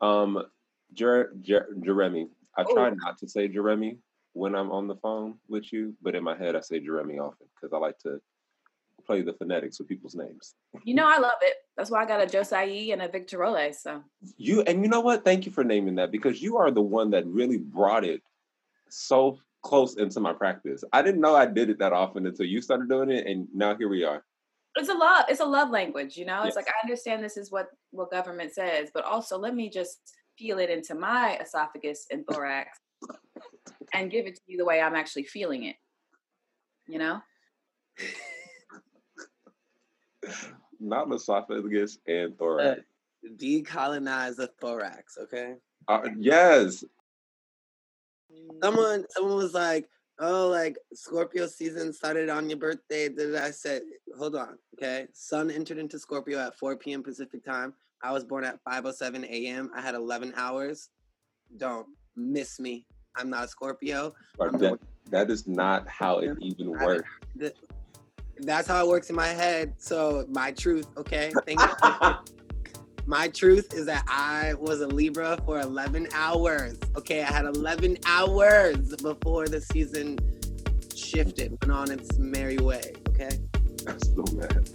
Um, Jer- Jer- Jeremy. I try not to say Jeremy when I'm on the phone with you, but in my head I say Jeremy often because I like to play the phonetics with people's names. You know, I love it. That's why I got a Josiah and a Victorole. So you and you know what? Thank you for naming that because you are the one that really brought it so close into my practice. I didn't know I did it that often until you started doing it, and now here we are. It's a love. It's a love language. You know, it's yes. like I understand this is what what government says, but also let me just feel it into my esophagus and thorax and give it to you the way I'm actually feeling it. You know. Not esophagus and thorax. Uh, decolonize the thorax, okay? Uh, yes. Someone, someone was like, "Oh, like Scorpio season started on your birthday." Did I said, "Hold on, okay." Sun entered into Scorpio at 4 p.m. Pacific time. I was born at 5:07 a.m. I had 11 hours. Don't miss me. I'm not a Scorpio. That, that is not how it even works that's how it works in my head. So my truth, okay? my truth is that I was a Libra for 11 hours. Okay, I had 11 hours before the season shifted, went on its merry way. Okay. That's so mad.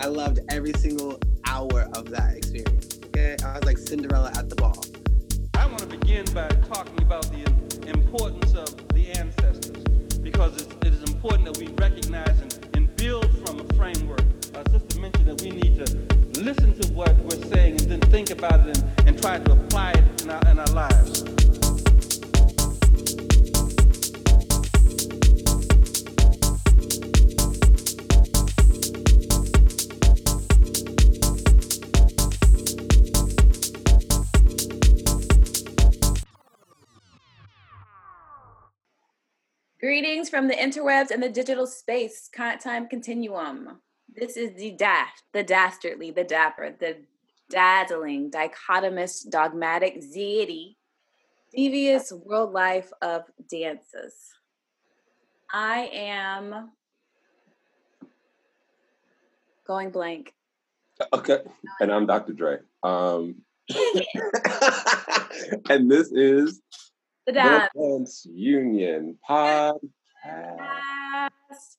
I loved every single hour of that experience. Okay, I was like Cinderella at the ball. I want to begin by talking about the importance of the ancestors because it is important that we recognize and build from a framework. Uh, Sister mentioned that we need to listen to what we're saying and then think about it and, and try to apply it in our, in our lives. Greetings from the interwebs and the digital space time continuum. This is the dash, the dastardly, the dapper, the dazzling, dichotomous, dogmatic, zity, devious world life of dances. I am going blank. Okay, and I'm Dr. Dre. Um, and this is the Dance Union podcast.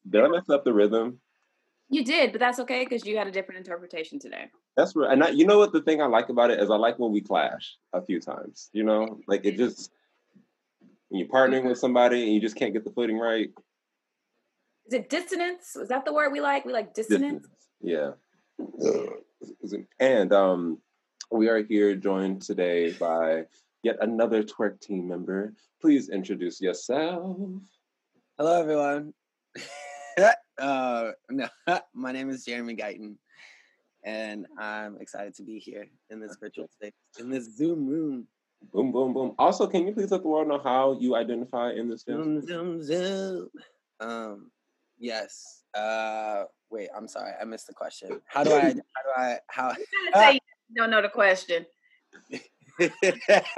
Did I mess up the rhythm? You did, but that's okay because you had a different interpretation today. That's right. And I, you know what the thing I like about it is I like when we clash a few times. You know, like it just when you're partnering with somebody and you just can't get the footing right. Is it dissonance? Is that the word we like? We like dissonance. dissonance. Yeah. And um, we are here joined today by yet another twerk team member. Please introduce yourself. Hello, everyone. uh, no, my name is Jeremy Guyton, and I'm excited to be here in this virtual space, in this Zoom room. Boom, boom, boom. Also, can you please let the world know how you identify in this film? Zoom, zoom, zoom. Um, yes. Uh, wait, I'm sorry, I missed the question. How do I? How do I? How? Uh, you don't know the question.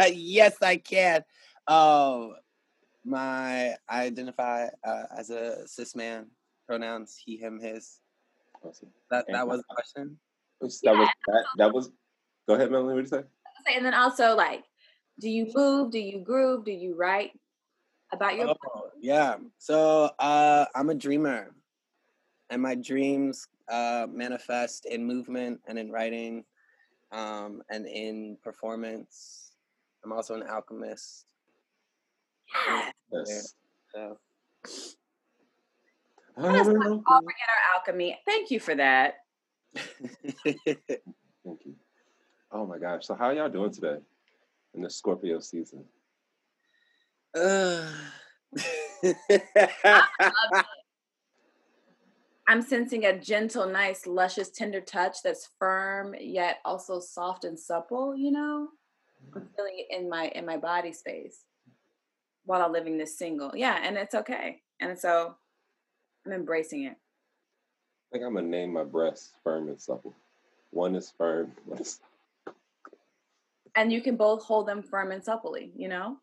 yes, I can. Um, my I identify uh, as a cis man. Pronouns he, him, his. Awesome. That that was the question. That yeah. was that. That was. Go ahead, Melanie. What did you say? And then also, like, do you move? Do you groove? Do you write about your? Oh, yeah. So uh, I'm a dreamer, and my dreams uh, manifest in movement and in writing um, and in performance. I'm also an alchemist. Yes. So. Let us offer in our alchemy. Thank you for that. Thank you. Oh my gosh. So how y'all doing today in the Scorpio season? Uh. I'm sensing a gentle, nice, luscious, tender touch that's firm yet also soft and supple. You know, I'm mm. feeling it in my in my body space while I'm living this single. Yeah, and it's okay. And so I'm embracing it. I think I'm gonna name my breasts firm and supple. One is firm, one is and you can both hold them firm and supply, you know?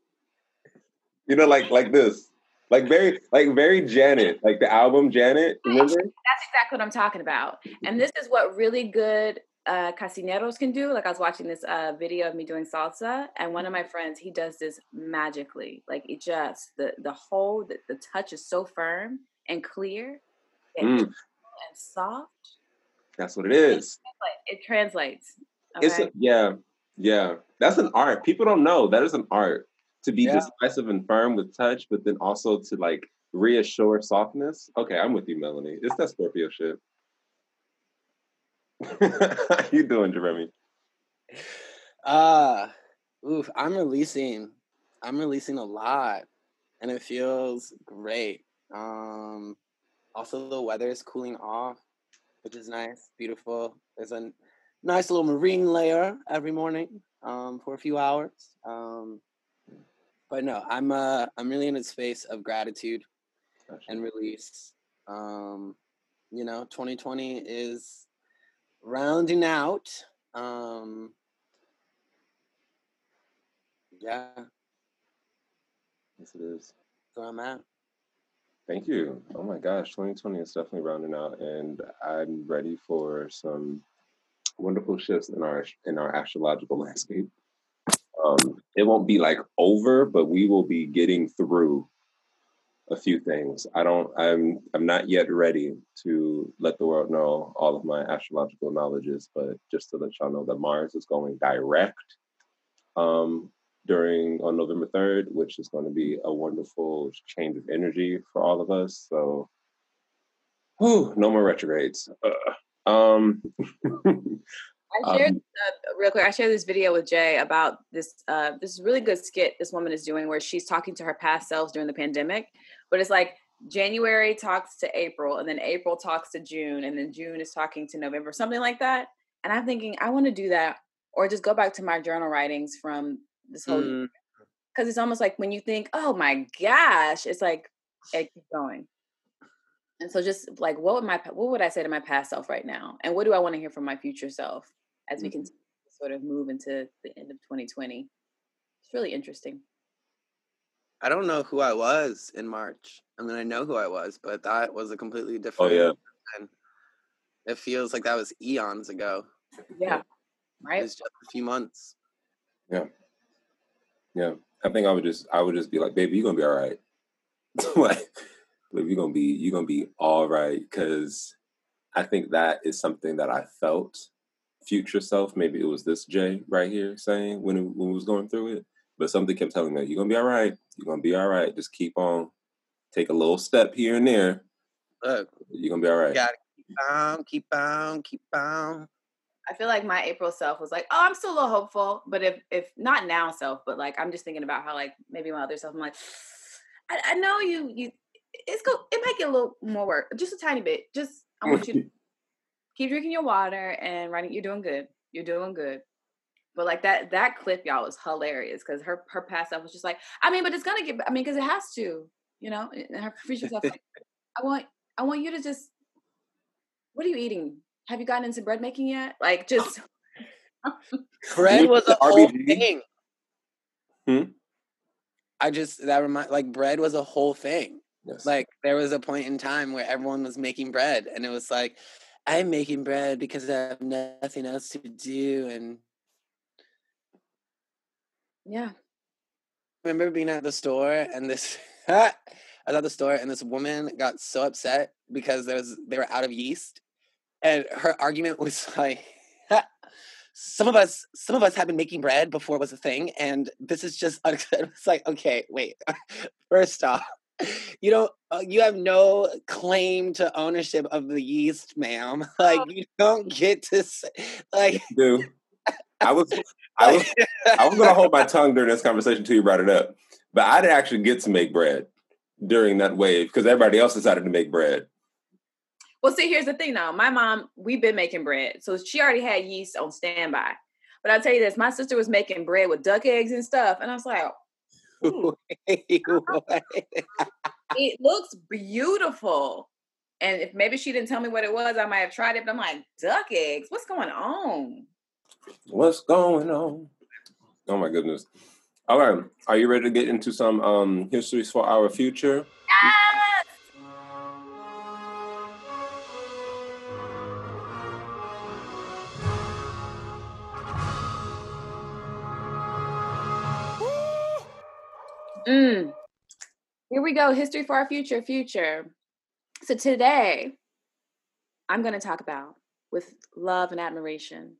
You know, like like this like very like very Janet, like the album Janet. Remember? That's exactly what I'm talking about. And this is what really good uh, casineros can do. Like I was watching this uh, video of me doing salsa, and one of my friends he does this magically. Like it just the the whole the, the touch is so firm and clear and, Mm. and soft. That's what it is. It translates. It's okay? a, yeah, yeah. That's an art. People don't know that is an art to be Yeah. decisive and firm with touch, but then also to like reassure softness. Okay, I'm with you, Melanie. It's that Scorpio shit. How you doing, Jeremy? Uh oof, I'm releasing. I'm releasing a lot and it feels great. Um also the weather is cooling off, which is nice, beautiful. There's a nice little marine layer every morning um for a few hours. Um but no, I'm uh I'm really in a space of gratitude and release. Um, you know, 2020 is rounding out. Um, yeah, Yes, it is. that's where I'm at. Thank you. Oh my gosh, 2020 is definitely rounding out, and I'm ready for some wonderful shifts in our in our astrological landscape. Um, it won't be like over, but we will be getting through a few things. I don't. I'm. I'm not yet ready to let the world know all of my astrological knowledges, but just to let y'all know that Mars is going direct um, during on November 3rd, which is going to be a wonderful change of energy for all of us. So, whew, no more retrogrades. Uh, um, I shared Um, uh, real quick. I shared this video with Jay about this. Uh, this really good skit this woman is doing where she's talking to her past selves during the pandemic. But it's like January talks to April, and then April talks to June, and then June is talking to November, something like that. And I'm thinking I want to do that, or just go back to my journal writings from this whole Mm, because it's almost like when you think, oh my gosh, it's like it keeps going. And so just like what would my what would I say to my past self right now? And what do I want to hear from my future self as we can sort of move into the end of 2020? It's really interesting. I don't know who I was in March. I mean, I know who I was, but that was a completely different. oh different. yeah, And it feels like that was eons ago. Yeah. It Right? was just a few months. yeah. I think I would just. I would just be like, baby, you're gonna be all right. like, baby, you're gonna be. You're gonna be all right. Because I think that is something that I felt future self. Maybe it was this Jay right here saying when it, when we was going through it. But something kept telling me, "You're gonna be all right. You're gonna be all right. Just keep on, take a little step here and there. Look, You're gonna be all right." You gotta keep on, keep on, keep on. I feel like my April self was like, oh, I'm still a little hopeful. But if if not now self, but like I'm just thinking about how like maybe my other self, I'm like, I, I know you you it's go it might get a little more work, just a tiny bit. Just I want you to keep drinking your water and writing. You're doing good. You're doing good. But like that that clip, y'all, was hilarious because her her past self was just like, I mean, but it's gonna get. I mean, because it has to, you know. And her future self, like, I want I want you to just. What are you eating? Have you gotten into bread making yet? Like just Bread was is a whole thing. Hmm? I just that remind like bread was a whole thing. Yes. Like there was a point in time where everyone was making bread, and it was like, I'm making bread because I have nothing else to do. And yeah. I remember being at the store, and this I was at the store, and this woman got so upset because there was they were out of yeast, and her argument was like. Some of us, some of us have been making bread before it was a thing, and this is just. It's like, okay, wait. First off, you don't, uh, you have no claim to ownership of the yeast, ma'am. Like, you don't get to say, like, do. I was I was I was gonna hold my tongue during this conversation until you brought it up. But I didn't actually get to make bread during that wave because everybody else decided to make bread. Well, see, here's the thing now. My mom, we've been making bread. So she already had yeast on standby. But I'll tell you this, my sister was making bread with duck eggs and stuff. And I was like, "Ooh, it looks beautiful. And if maybe she didn't tell me what it was, I might have tried it. But I'm like, duck eggs? What's going on? What's going on? Oh my goodness. All right. Are you ready to get into some um histories for our future? Mm. Here we go. History for our future. Future. So today, I'm going to talk about with love and admiration,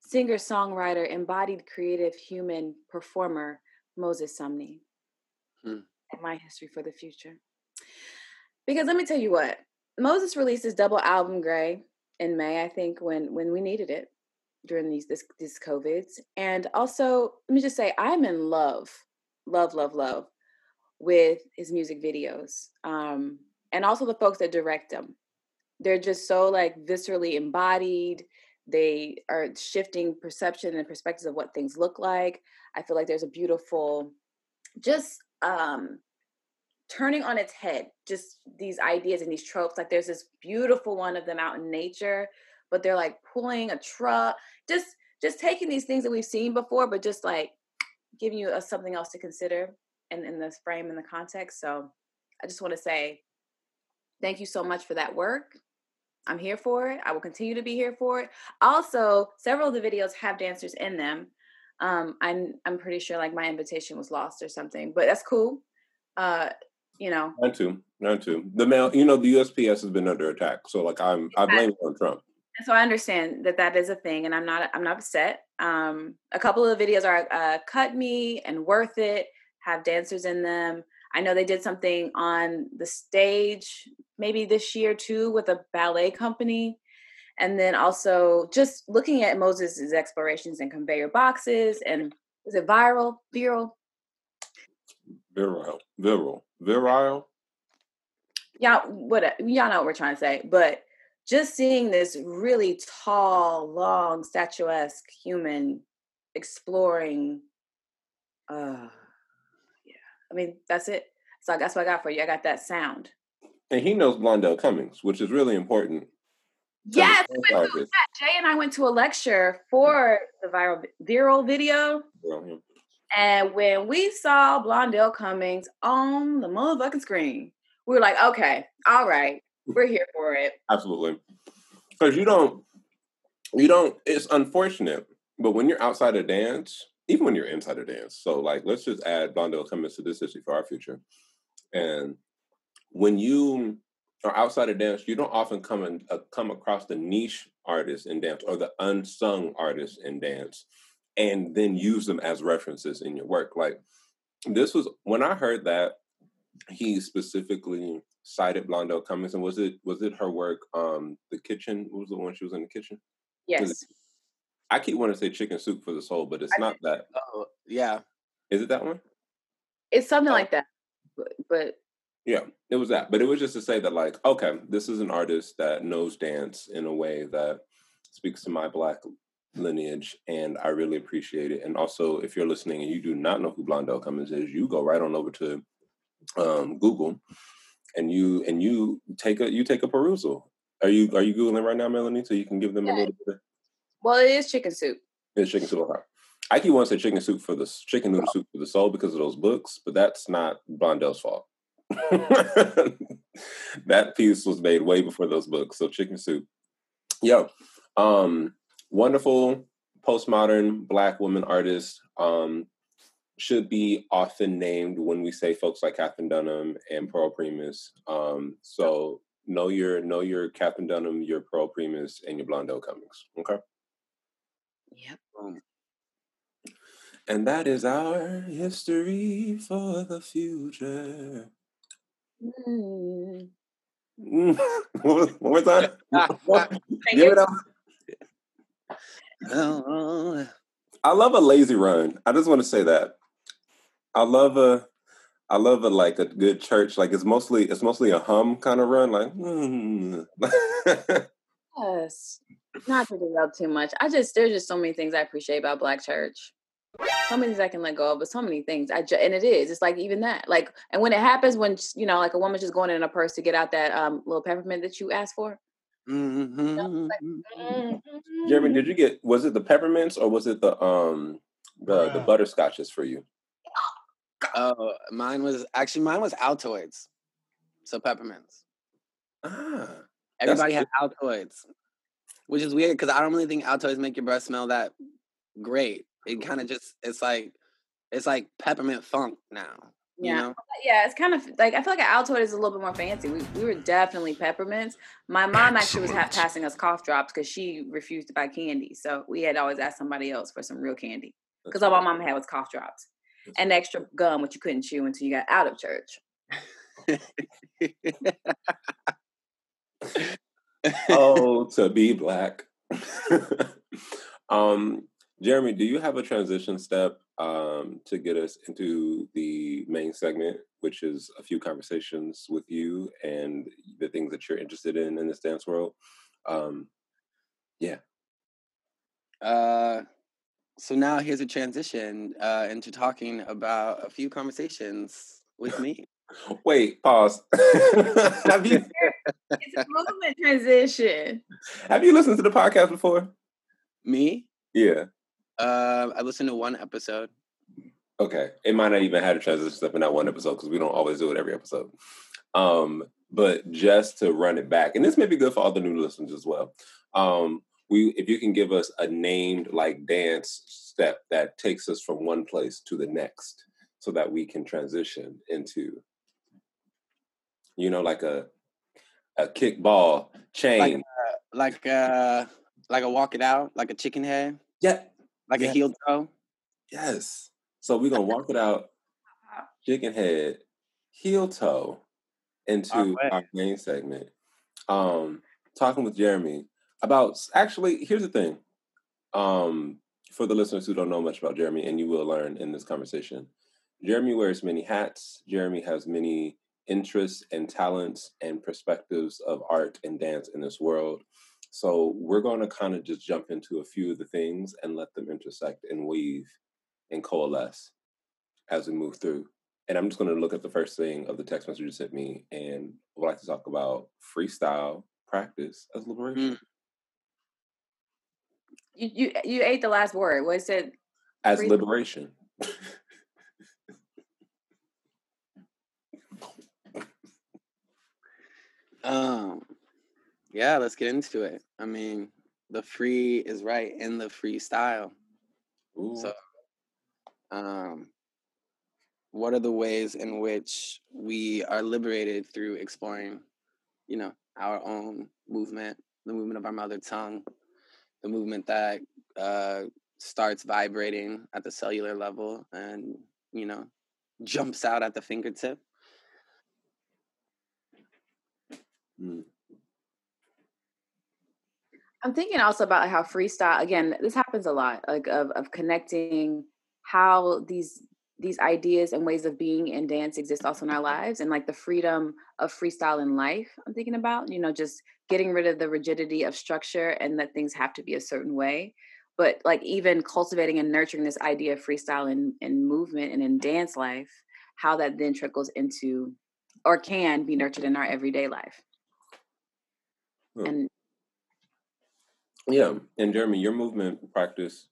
singer, songwriter, embodied creative human performer Moses Sumney, Hmm. and my history for the future. Because let me tell you what, Moses released his double album Gray in May, I think, when when we needed it during these this this COVIDs. And also, let me just say, I'm in love, love, love, love with his music videos. Um, and also the folks that direct them. They're just so like viscerally embodied. They are shifting perception and perspectives of what things look like. I feel like there's a beautiful just um turning on its head just these ideas and these tropes like there's this beautiful one of them out in nature but they're like pulling a truck just just taking these things that we've seen before but just like giving you a, something else to consider in, in this frame and the context so i just want to say thank you so much for that work i'm here for it i will continue to be here for it also several of the videos have dancers in them um i'm i'm pretty sure like my invitation was lost or something but that's cool uh you know Mine too. Mine too. The mail, you know, the USPS has been under attack. So like I'm, I blame it on Trump. So I understand that that is a thing, and I'm not I'm not upset. Um, a couple of the videos are uh, "Cut Me" and "Worth It" have dancers in them. I know they did something on the stage maybe this year too with a ballet company, and then also just looking at Moses' explorations and conveyor boxes and is it viral viral? viral viral virile. Y'all what y'all know what we're trying to say, but just seeing this really tall, long, statuesque human exploring uh yeah. I mean, that's it. So that's what I got for you. I got that sound. And he knows Blondell Cummings, which is really important. Yes, the we dance went to artist. that. Jay and I went to a lecture for the viral viral video. And when we saw Blondell Cummings on the motherfucking screen, we were like, okay, all right, we're here for it. Absolutely. Because you don't, you don't, it's unfortunate, but when you're outside of dance, even when you're inside of dance, so like, let's just add Blondell Cummings to this history for our future. And when you are outside of dance, you don't often come and uh, come across the niche artists in dance or the unsung artists in dance and then use them as references in your work. Like, this was when I heard that he specifically cited Blondell Cummings, and was it was it her work? Um, the kitchen. What was the one she was in the kitchen? Yes. I keep wanting to say chicken soup for the soul, but it's not that. Oh, yeah. Is it that one? It's something Oh. like that. But, but Yeah, it was that. But it was just to say that, like, okay, this is an artist that knows dance in a way that speaks to my black lineage, and I really appreciate it. And also, if you're listening and you do not know who Blondell Cummings is, you go right on over to um, Google, and you and you take a you take a perusal. Are you are you googling right now, Melanie? So you can give them a little bit. well, it is chicken soup. It's chicken soup. Okay. I keep wanting to say chicken soup for the chicken noodle soup for the soul because of those books, but that's not Blondell's fault. that piece was made way before those books. So chicken soup. Yo, um, wonderful postmodern black woman artist. Um, should be often named when we say folks like Katherine Dunham and Pearl Primus. Um, so know your know your Katherine Dunham, your Pearl Primus, and your Blondell Cummings. Okay. Yep. Um, And that is our history for the future. Mm. Mm. one more- time. Give it up. oh, I love a lazy run. I just want to say that. I love a, I love a like a good church. Like it's mostly it's mostly a hum kind of run. Like, mm. Yes. Not to derail too much. I just there's just so many things I appreciate about Black Church. So many things I can let go of, but so many things. I ju- and it is. It's like even that. Like and when it happens, when you know, like a woman just going in a purse to get out that um little peppermint that you asked for. Mm-hmm. Jeremy, did you get? Was it the peppermints or was it the um the the butterscotches for you? Oh, mine was actually mine was Altoids, so peppermints. Ah, Everybody had Altoids, which is weird because I don't really think Altoids make your breath smell that great. It kind of just it's like it's like peppermint funk now. Yeah. You know? Yeah, it's kind of like I feel like an Altoid is a little bit more fancy. We, we were definitely peppermints. My mom actually was ha- passing us cough drops because she refused to buy candy. So we had always asked somebody else for some real candy because all my mom had was cough drops and extra gum, which you couldn't chew until you got out of church. oh, to be black. um, Jeremy, do you have a transition step um, to get us into the main segment, which is a few conversations with you and the things that you're interested in in this dance world? Um, yeah. Uh, so now here's a transition uh, into talking about a few conversations with me. Wait, pause. have you It's a movement transition. have you listened to the podcast before? me? Yeah. Uh, I listened to one episode. Okay. It might not even have a transition step in that one episode because we don't always do it every episode. Um, but just to run it back, and this may be good for all the new listeners as well. Um, we if you can give us a named like dance step that takes us from one place to the next so that we can transition into you know like a a kickball change. Like uh, like a walk it out, like a chicken head, yeah. like Yeah. a heel toe. Yes. So we're gonna walk it out, chicken head, heel toe, into our main segment. Um, talking with Jeremy about actually, here's the thing. Um, for the listeners who don't know much about Jeremy, and you will learn in this conversation, Jeremy wears many hats. Jeremy has many interests and talents and perspectives of art and dance in this world. So we're going to kind of just jump into a few of the things and let them intersect and weave and coalesce as we move through. And I'm just going to look at the first thing of the text message you sent me, and would like to talk about freestyle practice as liberation. You you you ate the last word. What is it? As Free- liberation. Um, yeah, let's get into it. I mean, the free is right in the freestyle. Ooh. So, um, what are the ways in which we are liberated through exploring, you know, our own movement, the movement of our mother tongue, the movement that uh, starts vibrating at the cellular level and, you know, jumps out at the fingertip? Mm. I'm thinking also about how freestyle again, this happens a lot, like of of connecting how these these ideas and ways of being in dance exist also in our lives and like the freedom of freestyle in life i'm thinking about you know just getting rid of the rigidity of structure and that things have to be a certain way. But like even cultivating and nurturing this idea of freestyle in, in movement and in dance life how that then trickles into or can be nurtured in our everyday life. Hmm. and Yeah, and Jeremy, your movement practice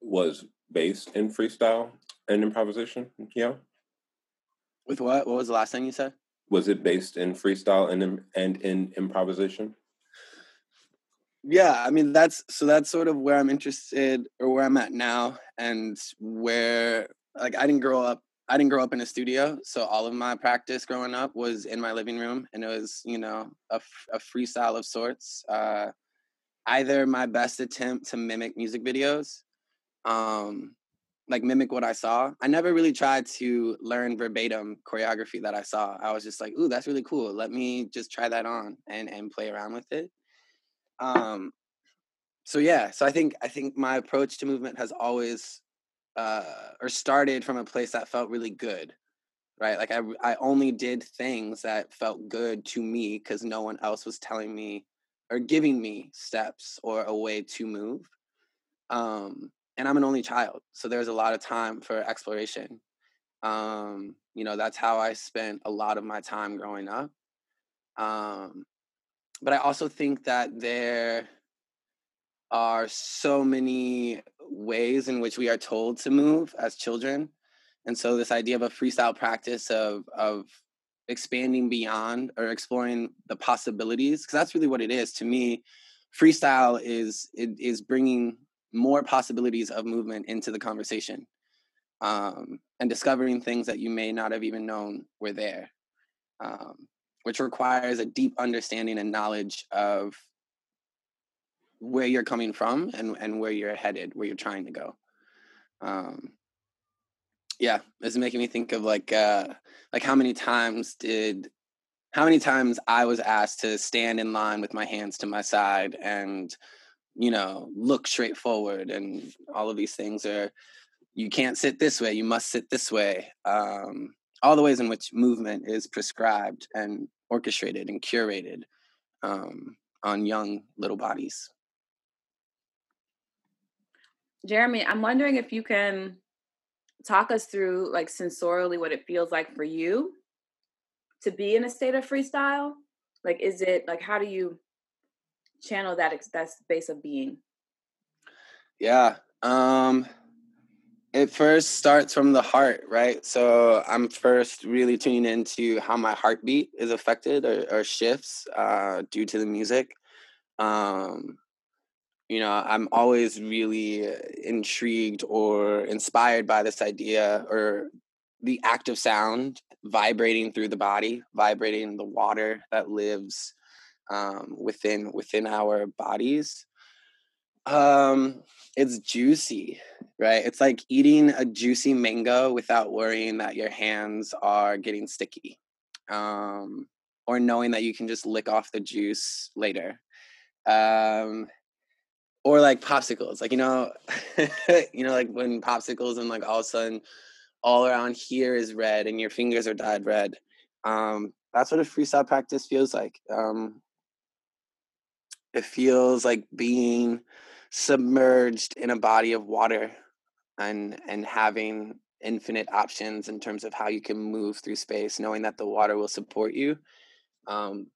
was based in freestyle and improvisation. Yeah, With what? What was the last thing you said? was it based in freestyle and in, and in improvisation? Yeah, I mean that's so that's sort of where I'm interested or where I'm at now and where like I didn't grow up I didn't grow up in a studio, so all of my practice growing up was in my living room and it was, you know, a, f- a freestyle of sorts. Uh either my best attempt to mimic music videos um like mimic what I saw. I never really tried to learn verbatim choreography that I saw. I was just like, "Ooh, that's really cool. Let me just try that on and and play around with it." um so yeah so i think i think my approach to movement has always uh or started from a place that felt really good right like i i only did things that felt good to me because no one else was telling me or giving me steps or a way to move um and i'm an only child so there's a lot of time for exploration um you know that's how i spent a lot of my time growing up um but I also think that there are so many ways in which we are told to move as children. And so this idea of a freestyle practice of of expanding beyond or exploring the possibilities because that's really what it is to me freestyle is it is bringing more possibilities of movement into the conversation um, and discovering things that you may not have even known were there, um, which requires a deep understanding and knowledge of where you're coming from and, and where you're headed, where you're trying to go. Um, yeah, it's making me think of like uh, like how many times did how many times I was asked to stand in line with my hands to my side and you know look straight forward and all of these things are you can't sit this way you must sit this way um, all the ways in which movement is prescribed and orchestrated and curated um, on young little bodies. Jeremy i'm wondering if you can talk us through like sensorially what it feels like for you to be in a state of freestyle? Like is it like how do you channel that that space of being? Yeah um it first starts from the heart right? So i'm first really tuning into how my heartbeat is affected or, or shifts uh, due to the music. Um you know i'm always really intrigued or inspired by this idea or the active sound vibrating through the body vibrating the water that lives um, within within our bodies um it's juicy right? It's like eating a juicy mango without worrying that your hands are getting sticky um or knowing that you can just lick off the juice later um or like popsicles like you know you know like when popsicles and like all of a sudden all around here is red and your fingers are dyed red um that's what a freestyle practice feels like um it feels like being submerged in a body of water and and having infinite options in terms of how you can move through space knowing that the water will support you um,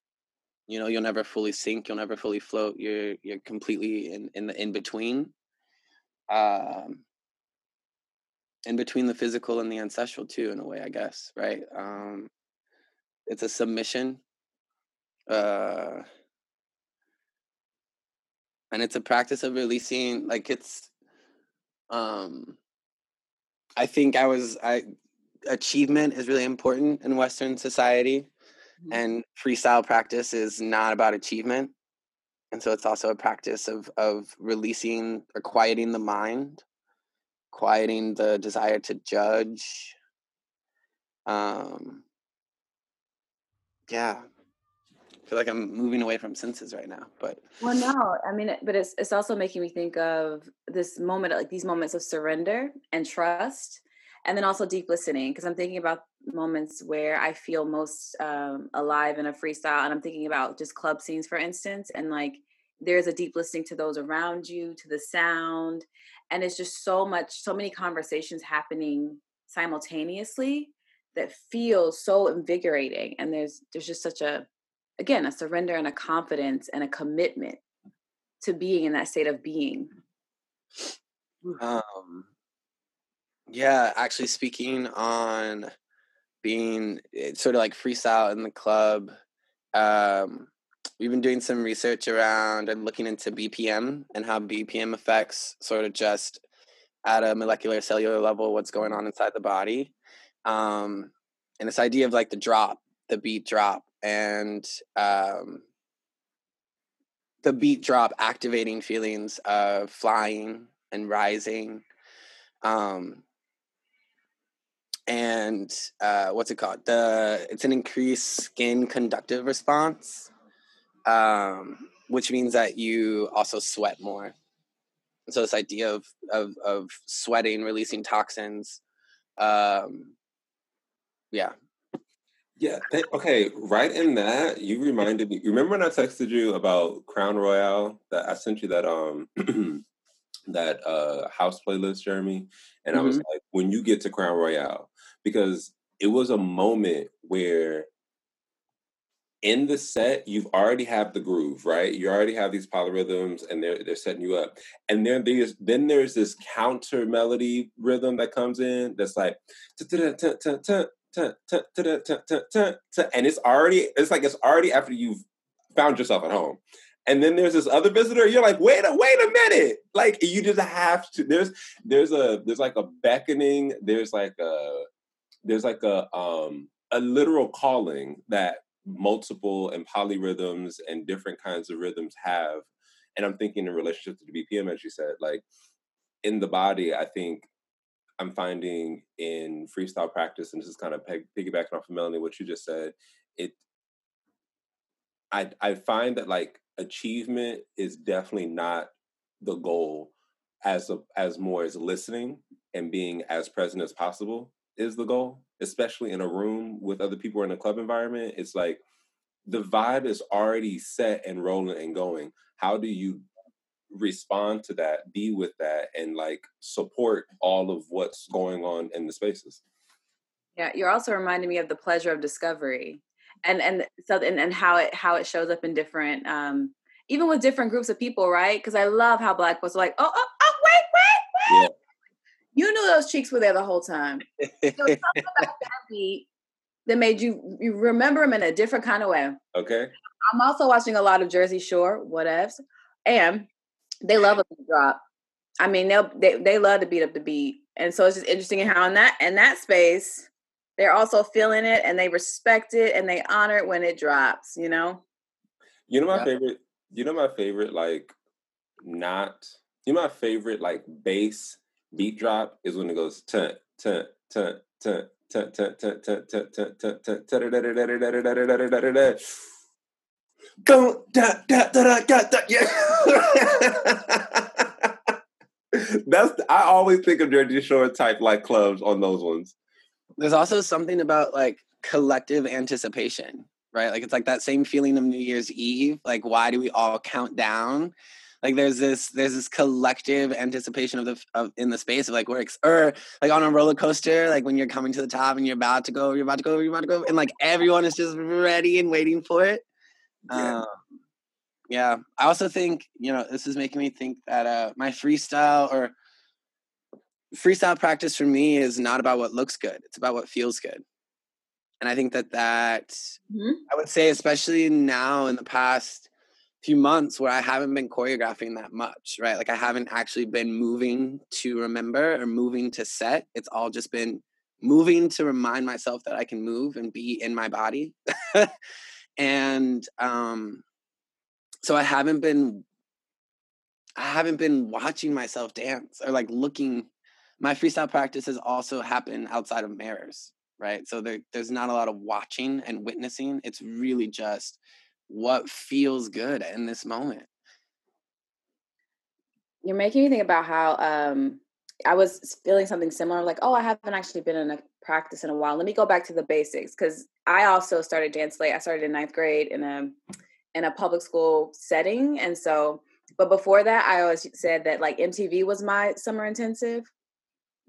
you know you'll never fully sink you'll never fully float you're you're completely in in the in between um in between the physical and the ancestral too in a way i guess right? Um it's a submission uh and it's a practice of releasing like it's um i think i was i achievement is really important in western society mm-hmm. and freestyle practice is not about achievement and so it's also a practice of of releasing or quieting the mind quieting the desire to judge um yeah feel like I'm moving away from senses right now, but well, no, I mean, but it's it's also making me think of this moment, like these moments of surrender and trust, and then also deep listening. Because I'm thinking about moments where I feel most um, alive in a freestyle, and I'm thinking about just club scenes, for instance, and like there's a deep listening to those around you, to the sound, and it's just so much, so many conversations happening simultaneously that feels so invigorating, and there's there's just such a again a surrender and a confidence and a commitment to being in that state of being. Um yeah actually speaking on being eh, sort of like freestyle in the club um we've been doing some research around and looking into bpm and how bpm affects sort of just at a molecular cellular level what's going on inside the body. Um and this idea of like the drop the beat drop and um, the beat drop activating feelings of flying and rising um, and uh, what's it called? The it's an increased skin conductive response um, which means that you also sweat more. So this idea of of, of sweating releasing toxins um, yeah yeah. okay. Right in that, you reminded me. Remember when I texted you about Crown Royale? That I sent you that um that uh house playlist, Jeremy, and mm-hmm. I was mm-hmm. like, when you get to Crown Royale, because it was a moment where in the set you've already have the groove right you already have these polyrhythms and they're they're setting you up and then there's then there's this counter melody rhythm that comes in that's like and it's already it's like it's already after you've found yourself at home. And then there's this other visitor you're like wait a wait a minute. Like you just have to there's there's a there's like a beckoning there's like a there's like a um a literal calling that multiple and polyrhythms and different kinds of rhythms have. And i'm thinking in relationship to the bpm as you said like in the body i think i'm finding in freestyle practice and this is kind of peg- piggybacking off of melanie what you just said it i i find that like achievement is definitely not the goal as a, as more as listening and being as present as possible is the goal especially in a room with other people in a club environment. It's like the vibe is already set and rolling and going. How do you respond to that be with that and like support all of what's going on in the spaces. Yeah you're also reminding me of the pleasure of discovery and and so and, and how it how it shows up in different um even with different groups of people right? Because i love how black folks are like oh oh oh wait wait wait! Yeah. you knew those cheeks were there the whole time. So something about that beat that made you you remember them in a different kind of way. Okay. I'm also watching a lot of jersey shore whatevs and they love a beat drop i mean they'll they, they love to beat up the beat and so it's just interesting how in that in that space they're also feeling it and they respect it and they honor it when it drops, you know? You know my yeah. favorite, you know my favorite like not you know my favorite like bass beat drop is when it goes tun tun tun tun tun tun tun tun tun tun tun tun tun Go da da da da da yeah. That's I always think of Jersey Shore type like clubs on those ones there's also something about like collective anticipation, right? Like it's like that same feeling of New Year's Eve. Like, why do we all count down? Like there's this there's this collective anticipation of the of in the space of like we're ex- or like on a roller coaster, like when you're coming to the top and you're about to go, you're about to go, you're about to go, and like everyone is just ready and waiting for it. Yeah. Um, yeah. I also think you know this is making me think that uh my freestyle or freestyle practice for me is not about what looks good it's about what feels good and i think that that mm-hmm. i would say especially now in the past few months where i haven't been choreographing that much right like i haven't actually been moving to remember or moving to set it's all just been moving to remind myself that i can move and be in my body and um so i haven't been i haven't been watching myself dance or like looking my freestyle practice has also happened outside of mirrors, right? So there, there's not a lot of watching and witnessing. It's really just what feels good in this moment. You're making me think about how um, I was feeling something similar, like, oh, I haven't actually been in a practice in a while. Let me go back to the basics because I also started dance late. I started in ninth grade in a in a public school setting, and so. But before that, I always said that like MTV was my summer intensive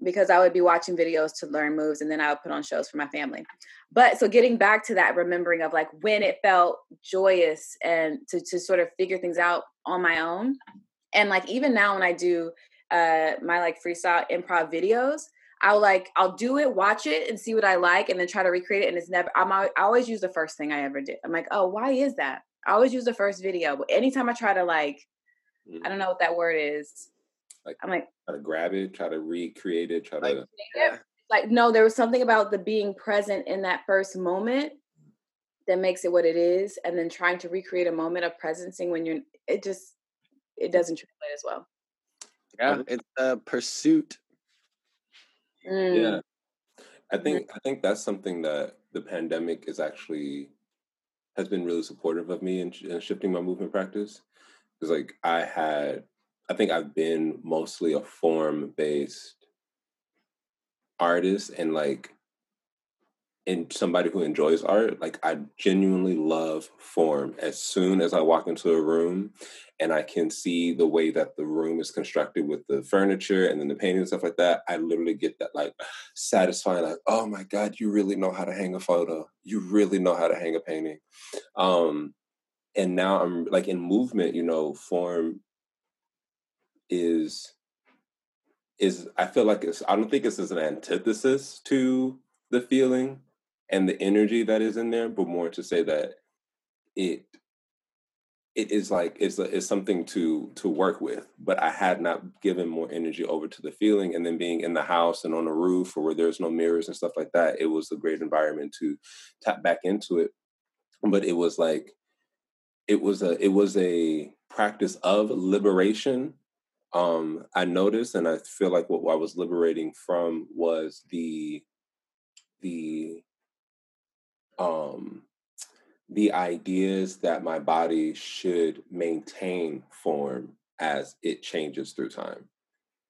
because I would be watching videos to learn moves and then I would put on shows for my family. But so getting back to that remembering of like when it felt joyous and to to sort of figure things out on my own. And like even now when I do uh my like freestyle improv videos, I'll like I'll do it, watch it and see what I like and then try to recreate it and it's never I'm I always use the first thing I ever did. I'm like, "Oh, why is that?" I always use the first video. But anytime I try to like I mm. don't know what that word is like, I'm like, try to grab it, try to recreate it, try like, to. Yeah. Like, no, there was something about the being present in that first moment that makes it what it is, and then trying to recreate a moment of presencing when you're, it just, it doesn't translate as well. Yeah, it's a pursuit. Mm. Yeah, I think I think that's something that the pandemic is actually has been really supportive of me in, in shifting my movement practice. Because like I had I think I've been mostly a form based artist and like and somebody who enjoys art, like I genuinely love form. As soon as I walk into a room and I can see the way that the room is constructed with the furniture and then the painting and stuff like that, I literally get that like satisfying, like, oh my God, you really know how to hang a photo. You really know how to hang a painting. Um, and now I'm like in movement, you know, form is is I feel like it's I don't think it's as an antithesis to the feeling and the energy that is in there, but more to say that it it is like it's, it's something to to work with but i had not given more energy over to the feeling and then being in the house and on the roof or where there's no mirrors and stuff like that it was a great environment to tap back into it. But it was like it was a it was a practice of liberation. Um i noticed and i feel like what i was liberating from was the the um the ideas that my body should maintain form as it changes through time.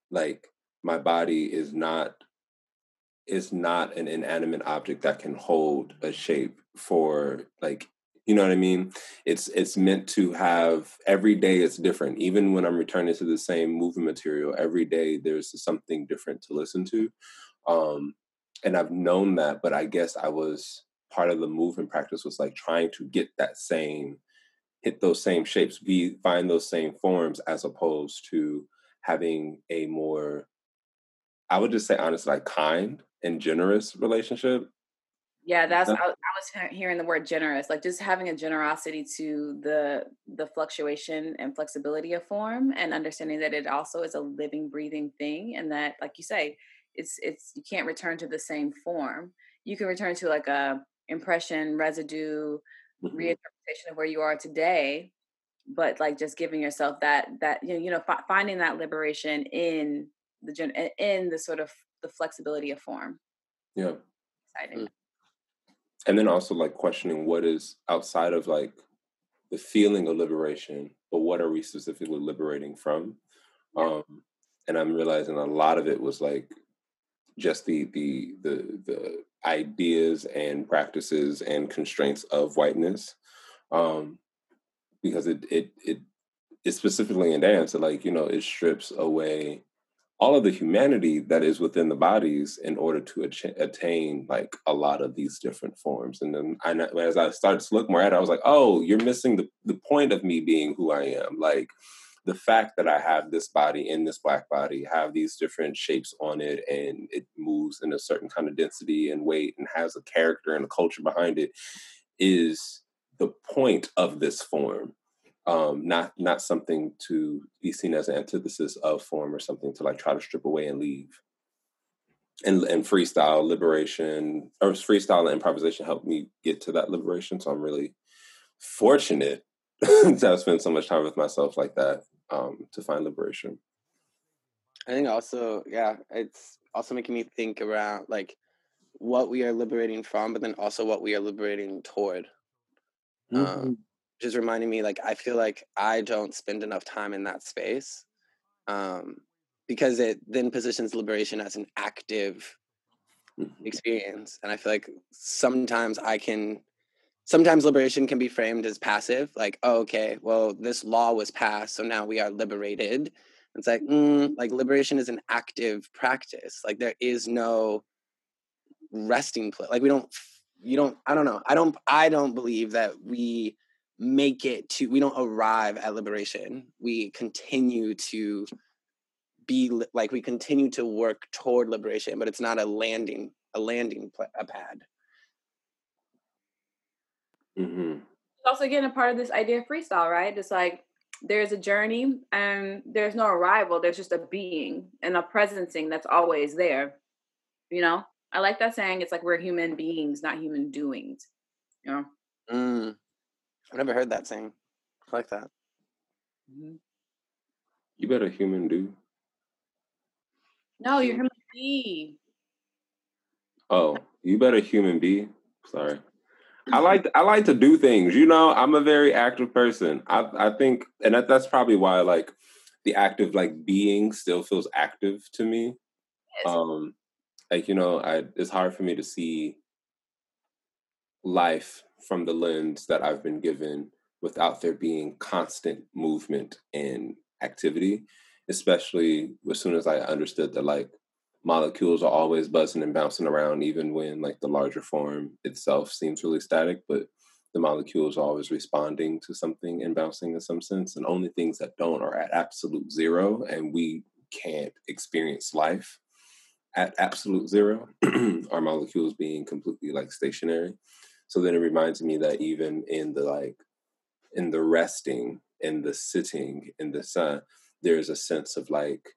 Like my body is not is not an inanimate object that can hold a shape for like you know what i mean? It's it's meant to have every day it's different. Even when i'm returning to the same movie material every day there's something different to listen to. Um and i've known that but i guess i was part of the movement practice was like trying to get that same hit those same shapes be find those same forms as opposed to having a more i would just say honestly like kind and generous relationship. Yeah that's I, I was hearing the word generous like just having a generosity to the the fluctuation and flexibility of form and understanding that it also is a living breathing thing and that like you say it's it's you can't return to the same form. You can return to like a impression, residue, mm-hmm. reinterpretation of where you are today, but like just giving yourself that that you know, you know f- finding that liberation in the gen- in the sort of the flexibility of form. Yeah. Exciting. Mm. And then also like questioning what is outside of like the feeling of liberation, but what are we specifically liberating from? Yeah. Um, and I'm realizing a lot of it was like just the the the the ideas and practices and constraints of whiteness um because it it it it specifically in dance it like you know it strips away all of the humanity that is within the bodies in order to attain like a lot of these different forms and then I, as i started to look more at it i was like oh you're missing the, the point of me being who i am like the fact that I have this body in this black body, have these different shapes on it, and it moves in a certain kind of density and weight and has a character and a culture behind it, is the point of this form. Um, not not something to be seen as an antithesis of form or something to like try to strip away and leave. And and freestyle liberation or freestyle and improvisation helped me get to that liberation. So I'm really fortunate to have spent so much time with myself like that um, to find liberation. I think also, yeah, it's also making me think around like what we are liberating from, but then also what we are liberating toward. Um, mm-hmm. Um, just reminding me, like, I feel like I don't spend enough time in that space um, because it then positions liberation as an active mm-hmm. experience. And I feel like sometimes I can sometimes liberation can be framed as passive, like, oh, okay, well, this law was passed, so now we are liberated. It's like, mm, like liberation is an active practice. Like there is no resting place. Like we don't, you don't. I don't know. I don't. I don't believe that we make it to. We don't arrive at liberation. We continue to be like we continue to work toward liberation, but it's not a landing a landing a pad. Mm-hmm. It's also again a part of this idea of freestyle, right? It's like there's a journey and there's no arrival. There's just a being and a presencing that's always there. You know, I like that saying. It's like we're human beings, not human doings. You know. Mm. I've never heard that saying. I like that. Mm-hmm. You better human do. No, you're human be. Oh, you better human be. Sorry. I like I like to do things. You know, I'm a very active person. I I think, and that, that's probably why like the active like being still feels active to me. Yes. Um, like you know, I it's hard for me to see life from the lens that I've been given without there being constant movement and activity. Especially as soon as I understood that like molecules are always buzzing and bouncing around, even when like the larger form itself seems really static, but the molecules are always responding to something and bouncing in some sense. And only things that don't are at absolute zero, and we can't experience life at absolute zero, our molecules being completely like stationary. So then it reminds me that even in the like in the resting, in the sitting, in the sun, there's a sense of like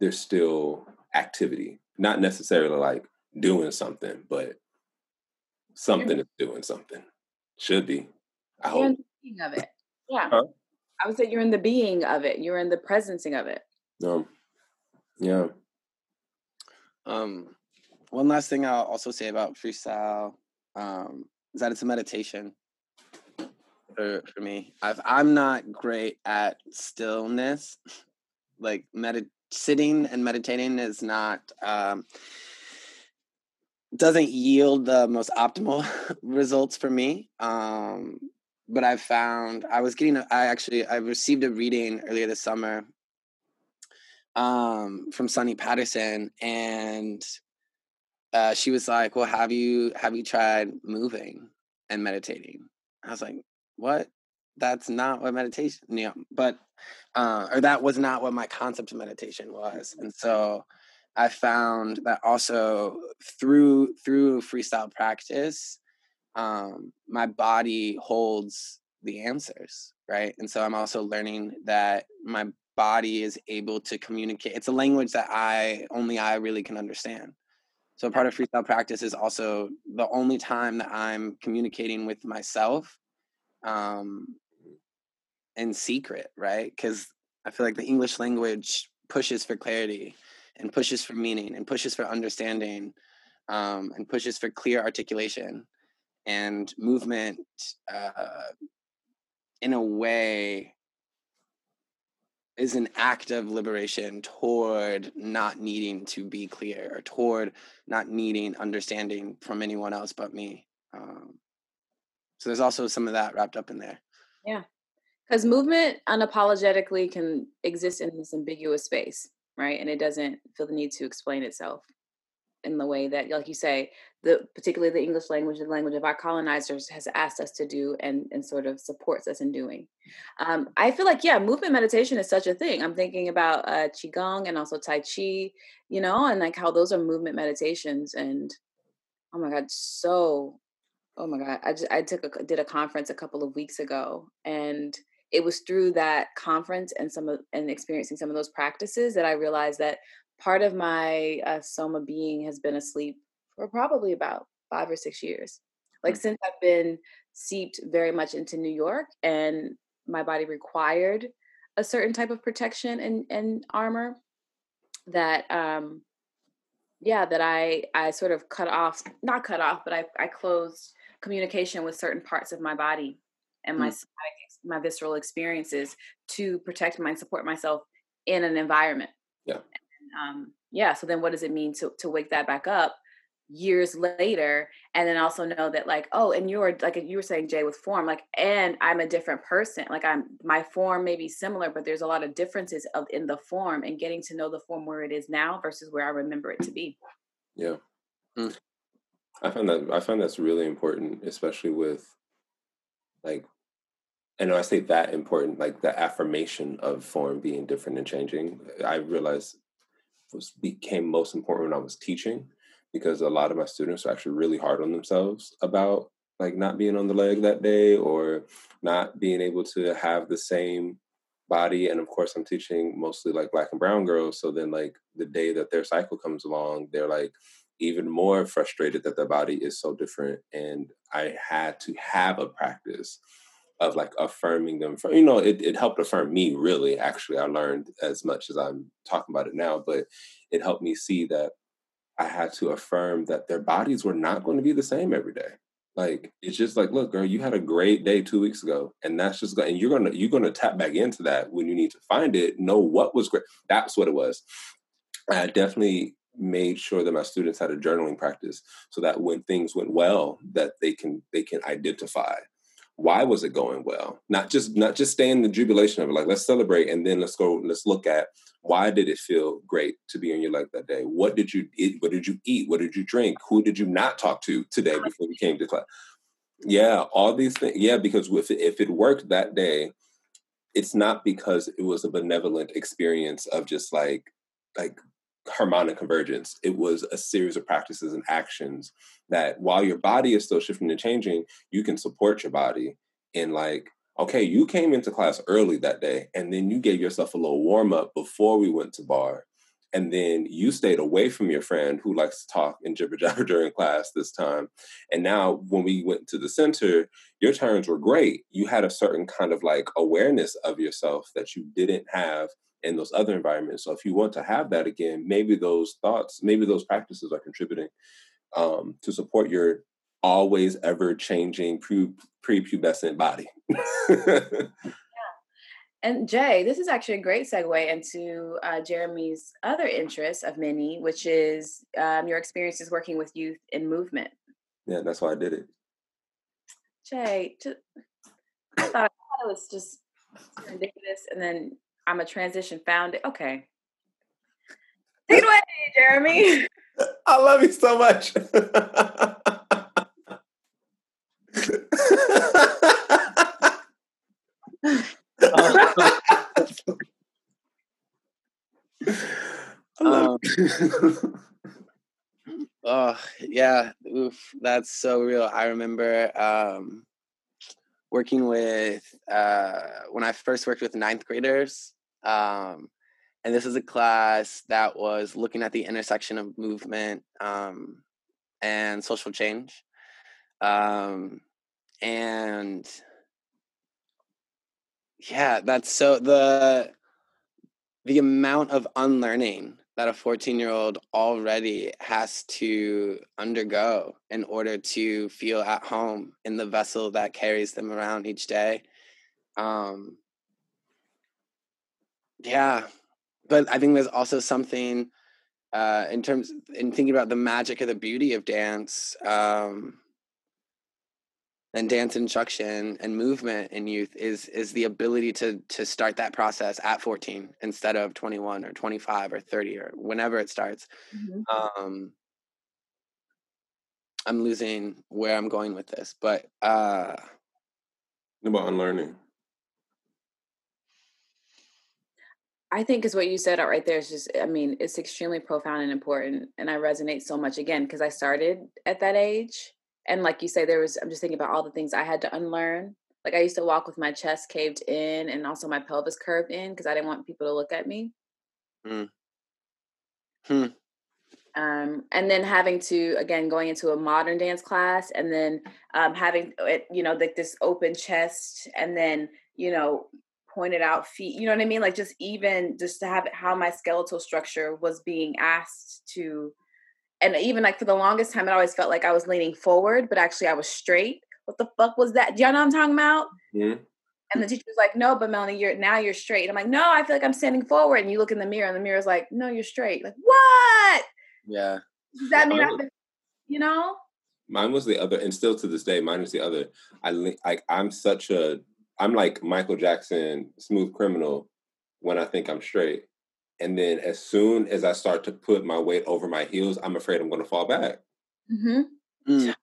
there's still activity, not necessarily like doing something, but something is doing something. Should be. I You're in hope. the being of it. Yeah. Huh? I would say you're in the being of it. You're in the presencing of it. Um, yeah. Um, one last thing I'll also say about freestyle um, is that it's a meditation for, for me. I've, I'm not great at stillness. Like medit sitting and meditating is not um, doesn't yield the most optimal results for me. Um, but I've found I was getting a, I actually I received a reading earlier this summer um, from Sunny Patterson, and uh, she was like, "Well, have you have you tried moving and meditating?" I was like, "What? That's not what meditation." Yeah, but uh, or that was not what my concept of meditation was, and so I found that also through through freestyle practice, um, my body holds the answers, right? And so I'm also learning that my body is able to communicate. It's a language that I only I really can understand. So part of freestyle practice is also the only time that I'm communicating with myself um, in secret, right? Because I feel like the English language pushes for clarity and pushes for meaning and pushes for understanding um, and pushes for clear articulation and movement uh, in a way is an act of liberation toward not needing to be clear or toward not needing understanding from anyone else but me. Um, so there's also some of that wrapped up in there. Yeah. Because movement unapologetically can exist in this ambiguous space, right? And it doesn't feel the need to explain itself in the way that, like you say, the particularly the English language, the language of our colonizers, has asked us to do and and sort of supports us in doing. Um, I feel like yeah, movement meditation is such a thing. I'm thinking about uh, qigong and also tai chi, you know, and like how those are movement meditations. And oh my god, so oh my god, I just I took a did a conference a couple of weeks ago, and it was through that conference and some of and experiencing some of those practices that I realized that part of my uh, soma being has been asleep for probably about five or six years. Like Mm. since I've been seeped very much into New York and my body required a certain type of protection and, and armor that um yeah that I I sort of cut off not cut off but I I closed communication with certain parts of my body and my Mm. somatic my visceral experiences to protect my and support myself in an environment Yeah. um, yeah so then what does it mean to to wake that back up years later and then also know that like oh and you're like you were saying jay with form like and i'm a different person like i'm my form may be similar but there's a lot of differences of in the form and getting to know the form where it is now versus where i remember it to be Yeah. Mm. I find that I find that's really important, especially with like and I say that important, like the affirmation of form being different and changing, uh, I realized was became most important when I was teaching because a lot of my students are actually really hard on themselves about like not being on the leg that day or not being able to have the same body. And of course i'm teaching mostly like black and brown girls. So then like the day that their cycle comes along they're like even more frustrated that their body is so different. And i had to have a practice of like affirming them for you know it, it helped affirm me really actually. I learned as much as i'm talking about it now but it helped me see that i had to affirm that their bodies were not going to be the same every day. Like it's just like look girl you had a great day two weeks ago and that's just and you're gonna you're gonna tap back into that when you need to find it know what was great that's what it was. I definitely made sure that my students had a journaling practice so that when things went well that they can they can identify why was it going well? Not just not just stay in the jubilation of it like let's celebrate and then let's go let's look at why did it feel great to be on your leg that day? What did you eat? What did you eat? What did you drink? Who did you not talk to today before you came to class? Yeah all these things yeah because if it, if it worked that day it's not because it was a benevolent experience of just like like harmonic convergence it was a series of practices and actions that while your body is still shifting and changing you can support your body in like okay, you came into class early that day and then you gave yourself a little warm up before we went to barre. And then you stayed away from your friend who likes to talk and jibber jabber during class this time. And now, when we went to the center, your turns were great. You had a certain kind of like awareness of yourself that you didn't have in those other environments. So, if you want to have that again, maybe those thoughts, maybe those practices are contributing um, to support your always ever changing pre prepubescent body. yeah. And Jay, this is actually a great segue into uh, Jeremy's other interest of many, which is um, your experiences working with youth in movement. Yeah, that's why I did it. Jay, just, I, thought, I thought it was just ridiculous, and then I'm a transition founder. Okay. Take it away, Jeremy. I love you so much. um, oh yeah, oof, that's so real. I remember um, working with uh, when I first worked with ninth graders, um, and this is a class that was looking at the intersection of movement um, and social change, um, and yeah, that's so the the amount of unlearning that a 14 year old already has to undergo in order to feel at home in the vessel that carries them around each day. Um, yeah, but I think there's also something uh, in terms in thinking about the magic of the beauty of dance. Um, and dance instruction and movement in youth is is the ability to to start that process at 14 instead of 21 or 25 or 30 or whenever it starts mm-hmm. um i'm losing where i'm going with this but uh about unlearning I think is what you said right there is just, I mean, it's extremely profound and important. And I resonate so much again, because I started at that age and like you say there was i'm just thinking about all the things i had to unlearn like i used to walk with my chest caved in and also my pelvis curved in because i didn't want people to look at me mm. hmm. um, and then having to again going into a modern dance class and then um, having it you know like this open chest and then you know pointed out feet you know what i mean like just even just to have how my skeletal structure was being asked to and even like for the longest time, it always felt like I was leaning forward, but actually I was straight. What the fuck was that? Do you know what I'm talking about? Yeah. And the teacher was like, "No, but Melanie, you're now you're straight." I'm like, "No, I feel like I'm standing forward." And you look in the mirror, and the mirror's like, "No, you're straight." Like, what? Yeah. Does that mean I, you know? Mine was the other, and still to this day, mine is the other. I like I'm such a I'm like Michael Jackson, smooth criminal, when I think I'm straight. And then as soon as I start to put my weight over my heels, I'm afraid I'm going to fall back. Mm-hmm. Mm.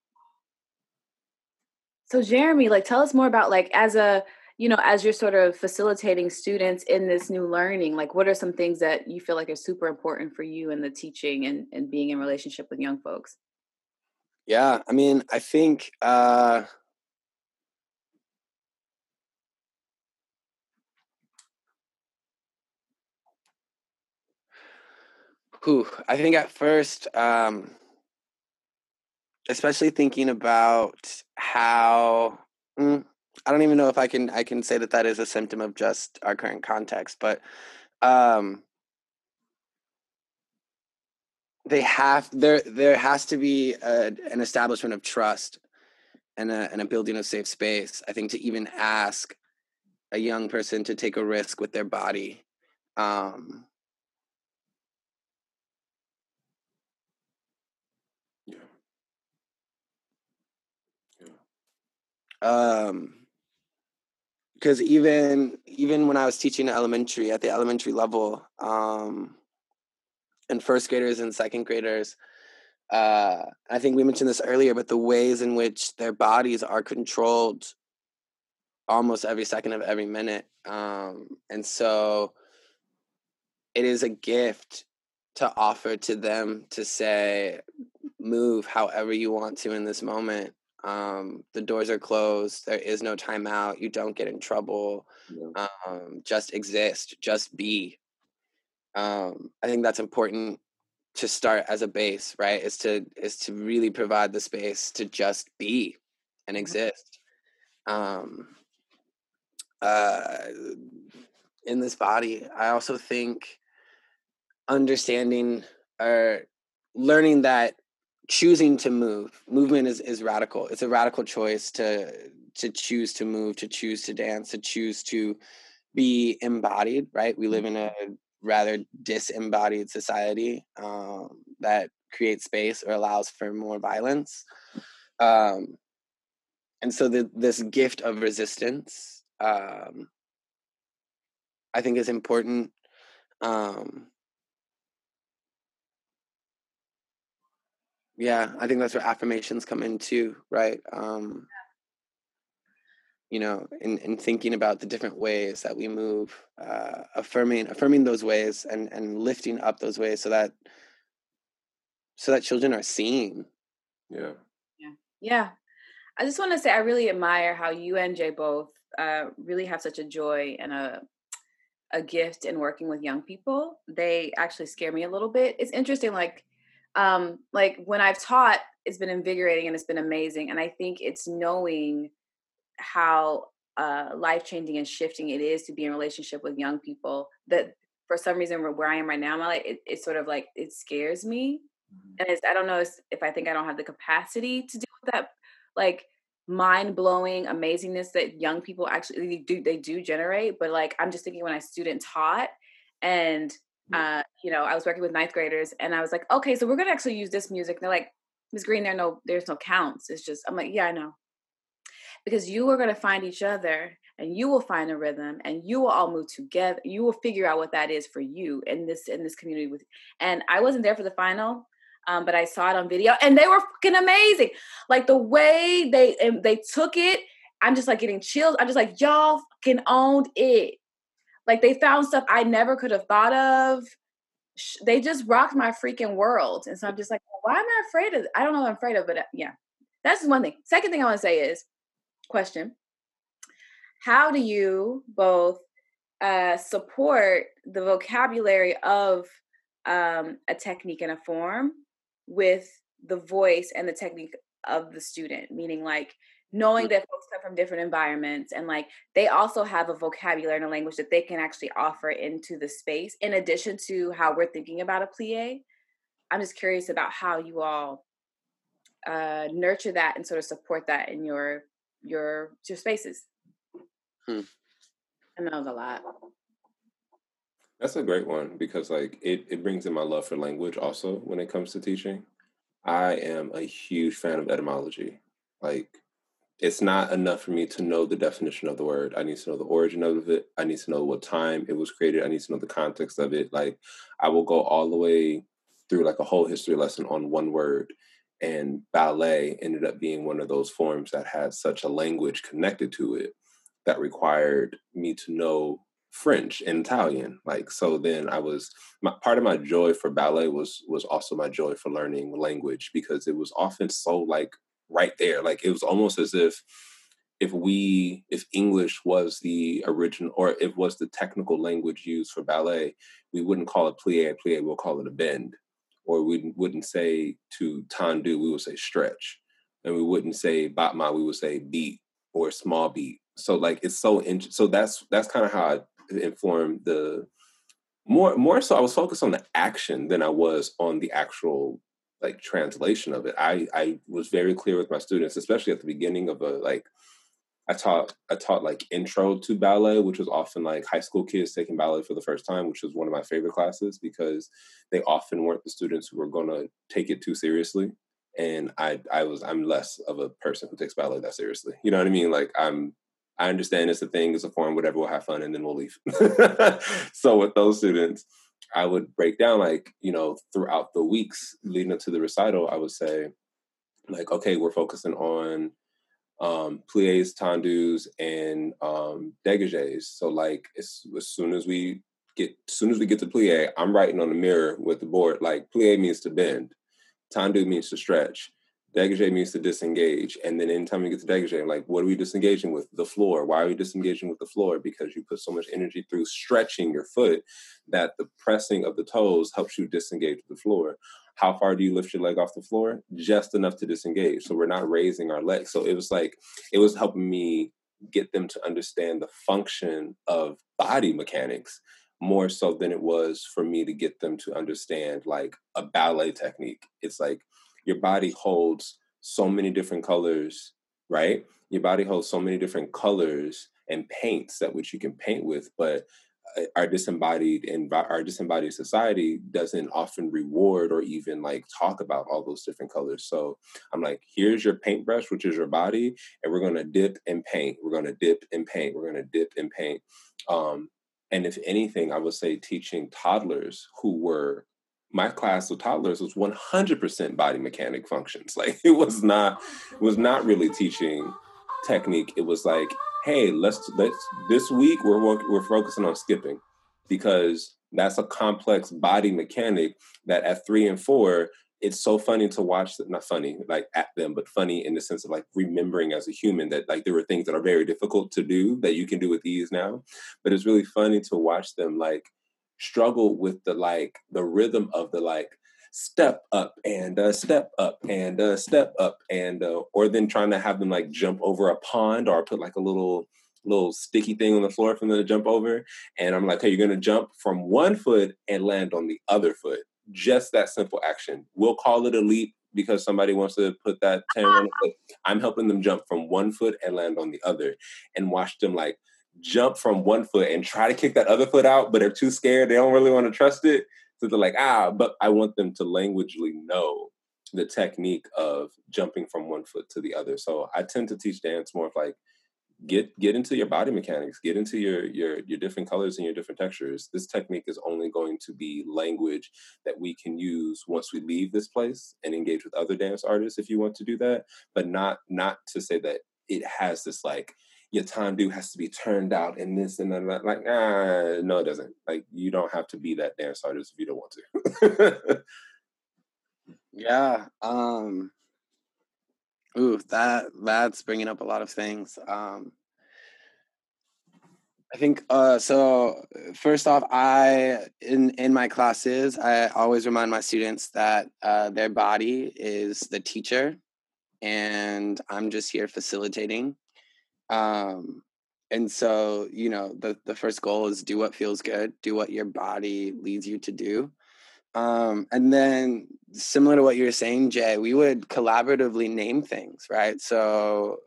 So Jeremy, like tell us more about like as a, you know, as you're sort of facilitating students in this new learning, like what are some things that you feel like are super important for you in the teaching and, and being in relationship with young folks? Yeah, I mean, I think uh Whew, I think at first, um, especially thinking about how mm, I don't even know if I can I can say that that is a symptom of just our current context, but um, they have there there has to be a, an establishment of trust and a, and a building of safe space. I think to even ask a young person to take a risk with their body. Um, um because even even when i was teaching elementary at the elementary level um and first graders and second graders uh i think we mentioned this earlier but the ways in which their bodies are controlled almost every second of every minute um and so it is a gift to offer to them to say move however you want to in this moment Um, the doors are closed. There is no timeout. You don't get in trouble. Yeah. Um, just exist. Just be. Um, I think that's important to start as a base, right? Is to is to really provide the space to just be and Mhm. exist. Um, uh, in this body, I also think understanding or learning that choosing to move. Movement is, is radical. It's a radical choice to to choose to move to choose to dance to choose to be embodied right? We live in a rather disembodied society um, that creates space or allows for more violence. Um, and so the, this gift of resistance um, i think is important um, yeah i think that's where affirmations come in too right um you know in, in thinking about the different ways that we move uh affirming affirming those ways and and lifting up those ways so that so that children are seen Yeah. Yeah. yeah I just want to say I really admire how you and Jay both uh, really have such a joy and a a gift in working with young people. They actually scare me a little bit. It's interesting, like um, like when I've taught, it's been invigorating and it's been amazing. And I think it's knowing how uh, life changing and shifting it is to be in relationship with young people. That for some reason, where, where I am right now, I'm like it, it's sort of like it scares me and it's I don't know if, I think I don't have the capacity to deal with that like mind blowing amazingness that young people actually they do they do generate. But like I'm just thinking when I student taught and uh, you know, I was working with ninth graders and I was like, okay, so we're gonna actually use this music. And they're like, Ms. Greene, there no there's no counts. It's just I'm like, yeah, I know. Because you are gonna find each other and you will find a rhythm and you will all move together. You will figure out what that is for you in this in this community with and I wasn't there for the final, um, but I saw it on video, and they were fucking amazing. Like the way they they took it, I'm just like getting chills. I'm just like y'all fucking owned it. Like they found stuff I never could have thought of. They just rocked my freaking world, and so I'm just like, why am I afraid of? I don't know what I'm afraid of, but uh, yeah, that's one thing. Second thing I want to say is, question: How do you both uh, support the vocabulary of um, a technique and a form with the voice and the technique of the student meaning like knowing that folks come from different environments and like they also have a vocabulary and a language that they can actually offer into the space in addition to how we're thinking about a plie i'm just curious about how you all uh, nurture that and sort of support that in your your your spaces Hmm. i know that was a lot That's a great one because like it, it brings in my love for language also when it comes to teaching. I am a huge fan of etymology. Like it's not enough for me to know the definition of the word. I need to know the origin of it. I need to know what time it was created. I need to know the context of it. Like I will go all the way through like a whole history lesson on one word. And ballet ended up being one of those forms that had such a language connected to it that required me to know French and Italian. Like so then I was my part of my joy for ballet was was also my joy for learning language because it was often so like right there. Like it was almost as if if we if English was the original or if was the technical language used for ballet, we wouldn't call it plie a plie, we'll call it a bend. Or we wouldn't say to tendu, we would say stretch. And we wouldn't say battement, we would say beat or small beat. So like it's so in, so that's that's kind of how I informed the more more so I was focused on the action than I was on the actual like translation of it. I I was very clear with my students, especially at the beginning of a like I taught I taught like intro to ballet, which was often like high school kids taking ballet for the first time, which was one of my favorite classes because they often weren't the students who were gonna take it too seriously. And I I was I'm less of a person who takes ballet that seriously. You know what I mean? Like I'm I understand it's a thing, it's a form, whatever, we'll have fun and then we'll leave. so with those students, I would break down like, you know, throughout the weeks leading up to the recital, I would say, like, okay, we're focusing on um plies, tendus, and um degages. So like as, as soon as we get as soon as we get to plie, I'm writing on the mirror with the board, like plie means to bend, tendu means to stretch, Degage means to disengage. And then anytime you get to degage, I'm like, what are we disengaging with? The floor. Why are we disengaging with the floor? Because you put so much energy through stretching your foot that the pressing of the toes helps you disengage the floor. How far do you lift your leg off the floor? Just enough to disengage. So we're not raising our legs. So it was like, it was helping me get them to understand the function of body mechanics more so than it was for me to get them to understand like a ballet technique. It's like your body holds so many different colors, right? Your body holds so many different colors and paints that which you can paint with, but uh, our disembodied and our disembodied society doesn't often reward or even like talk about all those different colors. So I'm like, here's your paintbrush, which is your body, and we're gonna dip and paint. We're gonna dip and paint. We're gonna dip and paint. Um, and if anything, I would say teaching toddlers who were my class of toddlers was 100% body mechanic functions. Like it was not it was not really teaching technique. It was like, hey, let's let's this week we're we're focusing on skipping because that's a complex body mechanic that at 3 and 4 it's so funny to watch not funny like at them but funny in the sense of like remembering as a human that like there were things that are very difficult to do that you can do with ease now but it's really funny to watch them like struggle with the like the rhythm of the like step up and uh, step up and uh, step up and uh, or then trying to have them like jump over a pond or put like a little little sticky thing on the floor for them to jump over and i'm like hey you're gonna jump from one foot and land on the other foot just that simple action. We'll call it a leap because somebody wants to put that 10 on it. I'm helping them jump from one foot and land on the other and watch them like jump from one foot and try to kick that other foot out, but they're too scared. They don't really want to trust it. So they're like, ah, but I want them to languagely know the technique of jumping from one foot to the other. So I tend to teach dance more of like, get get into your body mechanics get into your your your different colors and your different textures this technique is only going to be language that we can use once we leave this place and engage with other dance artists if you want to do that but not not to say that it has this like your tendu has to be turned out and this and that like ah no it doesn't like you don't have to be that dance artist if you don't want to yeah um Ooh, that that's bringing up a lot of things. Um, I think uh, so. First off, I in in my classes, I always remind my students that uh, their body is the teacher, and I'm just here facilitating. Um, and so, you know, the the first goal is do what feels good, do what your body leads you to do. Um, and then similar to what you were saying, Jay, we would collaboratively name things, right? So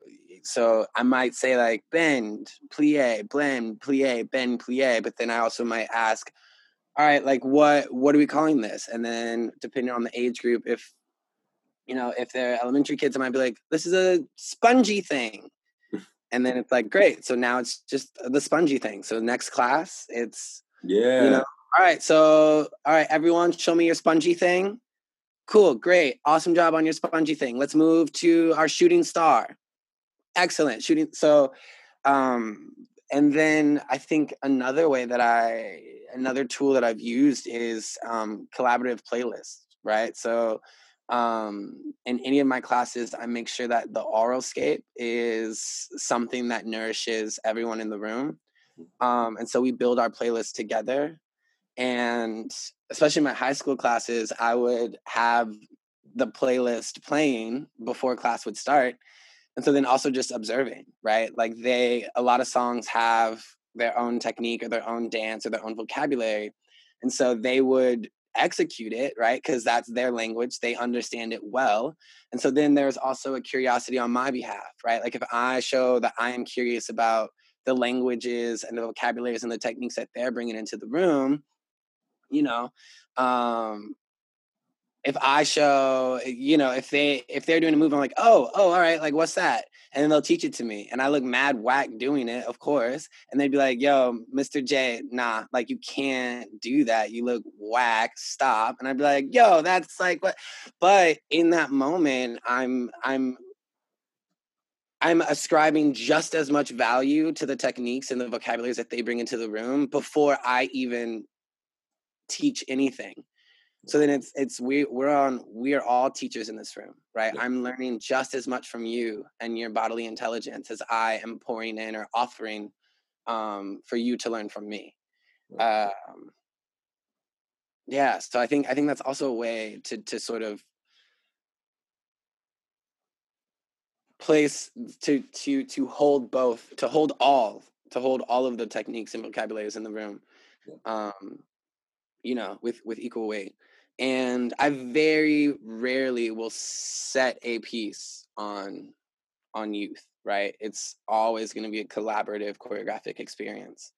so I might say like bend, plie, blend, plie, bend, plie, but then I also might ask, all right, like what what are we calling this? And then depending on the age group, if you know, if they're elementary kids, I might be like, this is a spongy thing. And then it's like, great. So now it's just the spongy thing. So next class, it's yeah, you know, all right, so all right, everyone, show me your spongy thing. Cool, great, awesome job on your spongy thing. Let's move to our shooting star. Excellent shooting. So, um, and then I think another way that I, another tool that I've used is um, collaborative playlists. Right, so um, in any of my classes, I make sure that the aural scape is something that nourishes everyone in the room. Um, and so we build our playlist together and especially in my high school classes i would have the playlist playing before class would start and so then also just observing right like they a lot of songs have their own technique or their own dance or their own vocabulary and so they would execute it right because that's their language they understand it well and so then there's also a curiosity on my behalf right like if i show that i am curious about the languages and the vocabularies and the techniques that they're bringing into the room you know um if i show you know if they if they're doing a move i'm like oh oh all right like what's that and then they'll teach it to me and i look mad whack doing it of course and they'd be like yo mr j nah like you can't do that. You look whack. Stop. And i'd be like yo that's like what but in that moment i'm i'm I'm ascribing just as much value to the techniques and the vocabularies that they bring into the room before I even teach anything so then it's it's we we're on we are all teachers in this room right? Yeah. i'm learning just as much from you and your bodily intelligence as i am pouring in or offering um for you to learn from me. Um yeah so i think i think that's also a way to to sort of place to to to hold both to hold all to hold all of the techniques and vocabularies in the room um you know with with equal weight and i very rarely will set a piece on on youth right? It's always going to be a collaborative choreographic experience.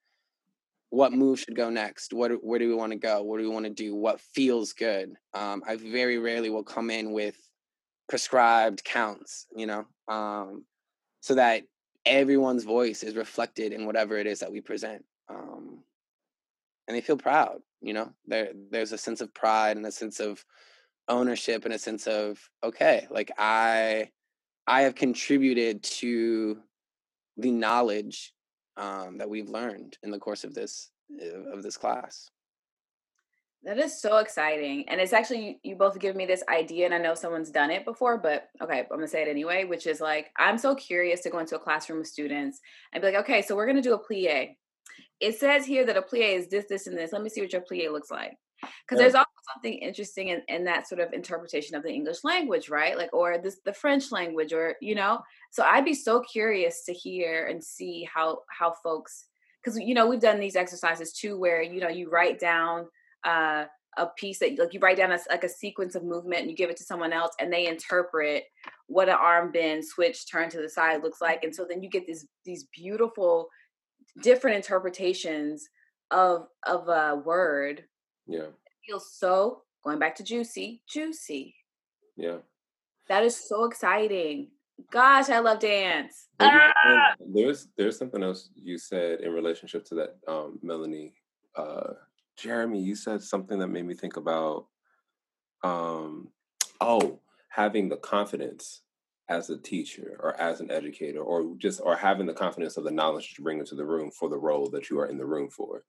What move should go next? What where do we want to go? What do we want to do? What feels good? Um, i very rarely will come in with prescribed counts you know? Um, so that everyone's voice is reflected in whatever it is that we present. Um, and they feel proud you know there there's a sense of pride and a sense of ownership and a sense of okay like i i have contributed to the knowledge um, that we've learned in the course of this uh, of this class That is so exciting. And it's actually, you, both give me this idea, and I know someone's done it before, but okay, I'm gonna say it anyway, which is like, I'm so curious to go into a classroom with students and be like, okay, so we're gonna do a plie. It says here that a plie is this, this, and this. Let me see what your plie looks like. Because Yeah. there's also something interesting in, in that sort of interpretation of the English language, right? Like, or this the French language, or you know. So I'd be so curious to hear and see how how folks, because you know we've done these exercises too, where you know you write down uh, a piece that like you write down a, like a sequence of movement and you give it to someone else and they interpret what an arm bend switch turn to the side looks like and so then you get these these beautiful different interpretations of of a word Yeah, it feels so going back to juicy juicy yeah. that is so exciting gosh i love dance Ah! There's there's something else you said in relationship to that, um, Melanie. Uh, Jeremy, you said something that made me think about, um, oh, having the confidence as a teacher or as an educator, or just or having the confidence of the knowledge that you bring into the room for the role that you are in the room for.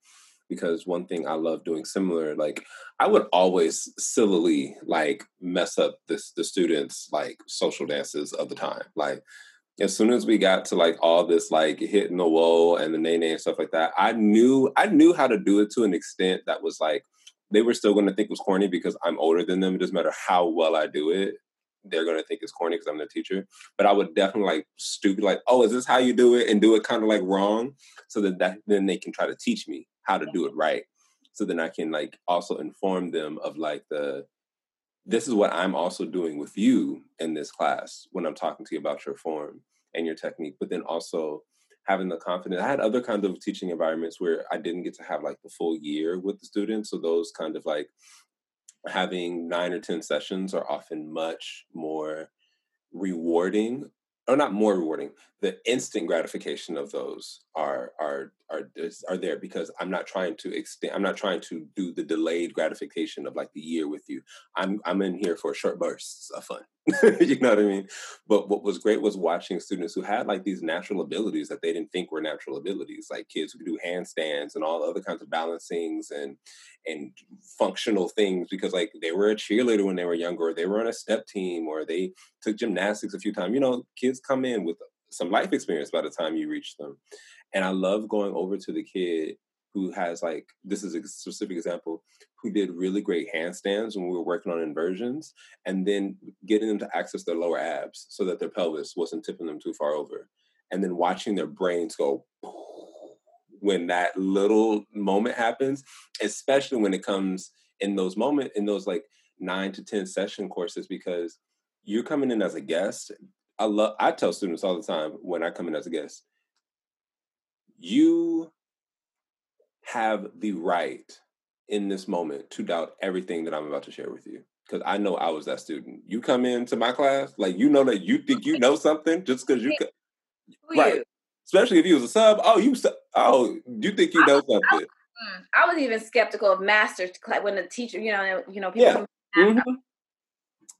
Because one thing I love doing similar, like I would always sillily like mess up this the students like social dances of the time, like as soon as we got to like all this like hitting the wall and the nae nae and stuff like that, I knew I knew how to do it to an extent that was like they were still going to think was corny because I'm older than them. It doesn't matter how well I do it, they're to think it's corny because I'm the teacher. But I would definitely like stupid like, oh, is this how you do it? And do it kind of like wrong, so that, that then they can try to teach me how to do it right. So then I can like also inform them of like the this is what I'm also doing with you in this class when I'm talking to you about your form and your technique, but then also having the confidence. I had other kinds of teaching environments where I didn't get to have like the full year with the students. So those kind of like having nine or 10 sessions are often much more rewarding or not more rewarding the instant gratification of those are are are are there because i'm not trying to extend i'm not trying to do the delayed gratification of like the year with you. I'm i'm in here for short bursts of fun. You know what i mean? But what was great was watching students who had like these natural abilities that they didn't think were natural abilities like kids who could do handstands and all other kinds of balancings and and functional things because like they were a cheerleader when they were younger or they were on a step team or they took gymnastics a few times you know kids come in with some life experience by the time you reach them. And i love going over to the kid who has like this is a specific example who did really great handstands when we were working on inversions and then getting them to access their lower abs so that their pelvis wasn't tipping them too far over. And then watching their brains go when that little moment happens especially when it comes in those moment in those like nine to ten session courses because you're coming in as a guest i love i tell students all the time when i come in as a guest you have the right in this moment to doubt everything that i'm about to share with you because i know i was that student you come into my class like you know that you think you know something just because you could right. especially if you was a sub oh you oh you think you know something Mm. I was even skeptical of master class when the teacher, you know, you know, people. Yeah. come to math, Mhm.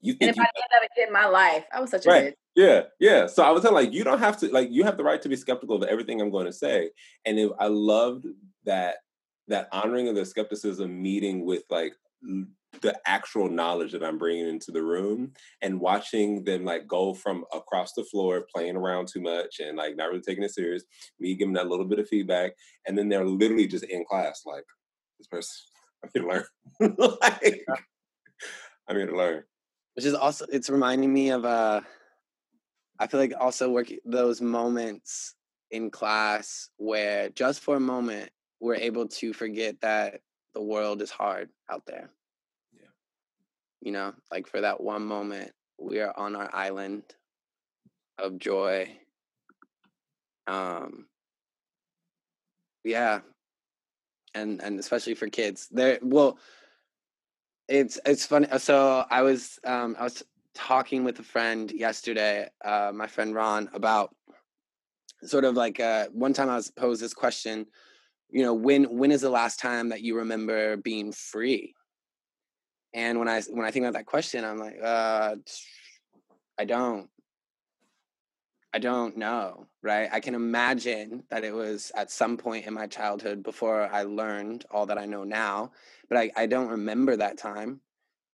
you And if you I end up in my life, I was such a Right. Yeah, yeah. So I was saying, like, you don't have to, like, you have the right to be skeptical of everything I'm going to say. And if, I loved that that honoring of the skepticism meeting with like the actual knowledge that I'm bringing into the room and watching them like go from across the floor playing around too much and like not really taking it serious, me giving that little bit of feedback, and then they're literally just in class like this person. I'm here to learn. like, I'm here to learn. Which is also it's reminding me of uh I feel like also work those moments in class where just for a moment we're able to forget that the world is hard out there. Yeah. You know, like for that one moment, we are on our island of joy. Um yeah. And and especially for kids. There well it's it's funny. So I was um I was talking with a friend yesterday, uh my friend Ron, about sort of like uh one time I was posed this question you know when when is the last time that you remember being free? And when i when i think about that question i'm like uh i don't. I don't know right? I can imagine that it was at some point in my childhood before i learned all that i know now but i, I don't remember that time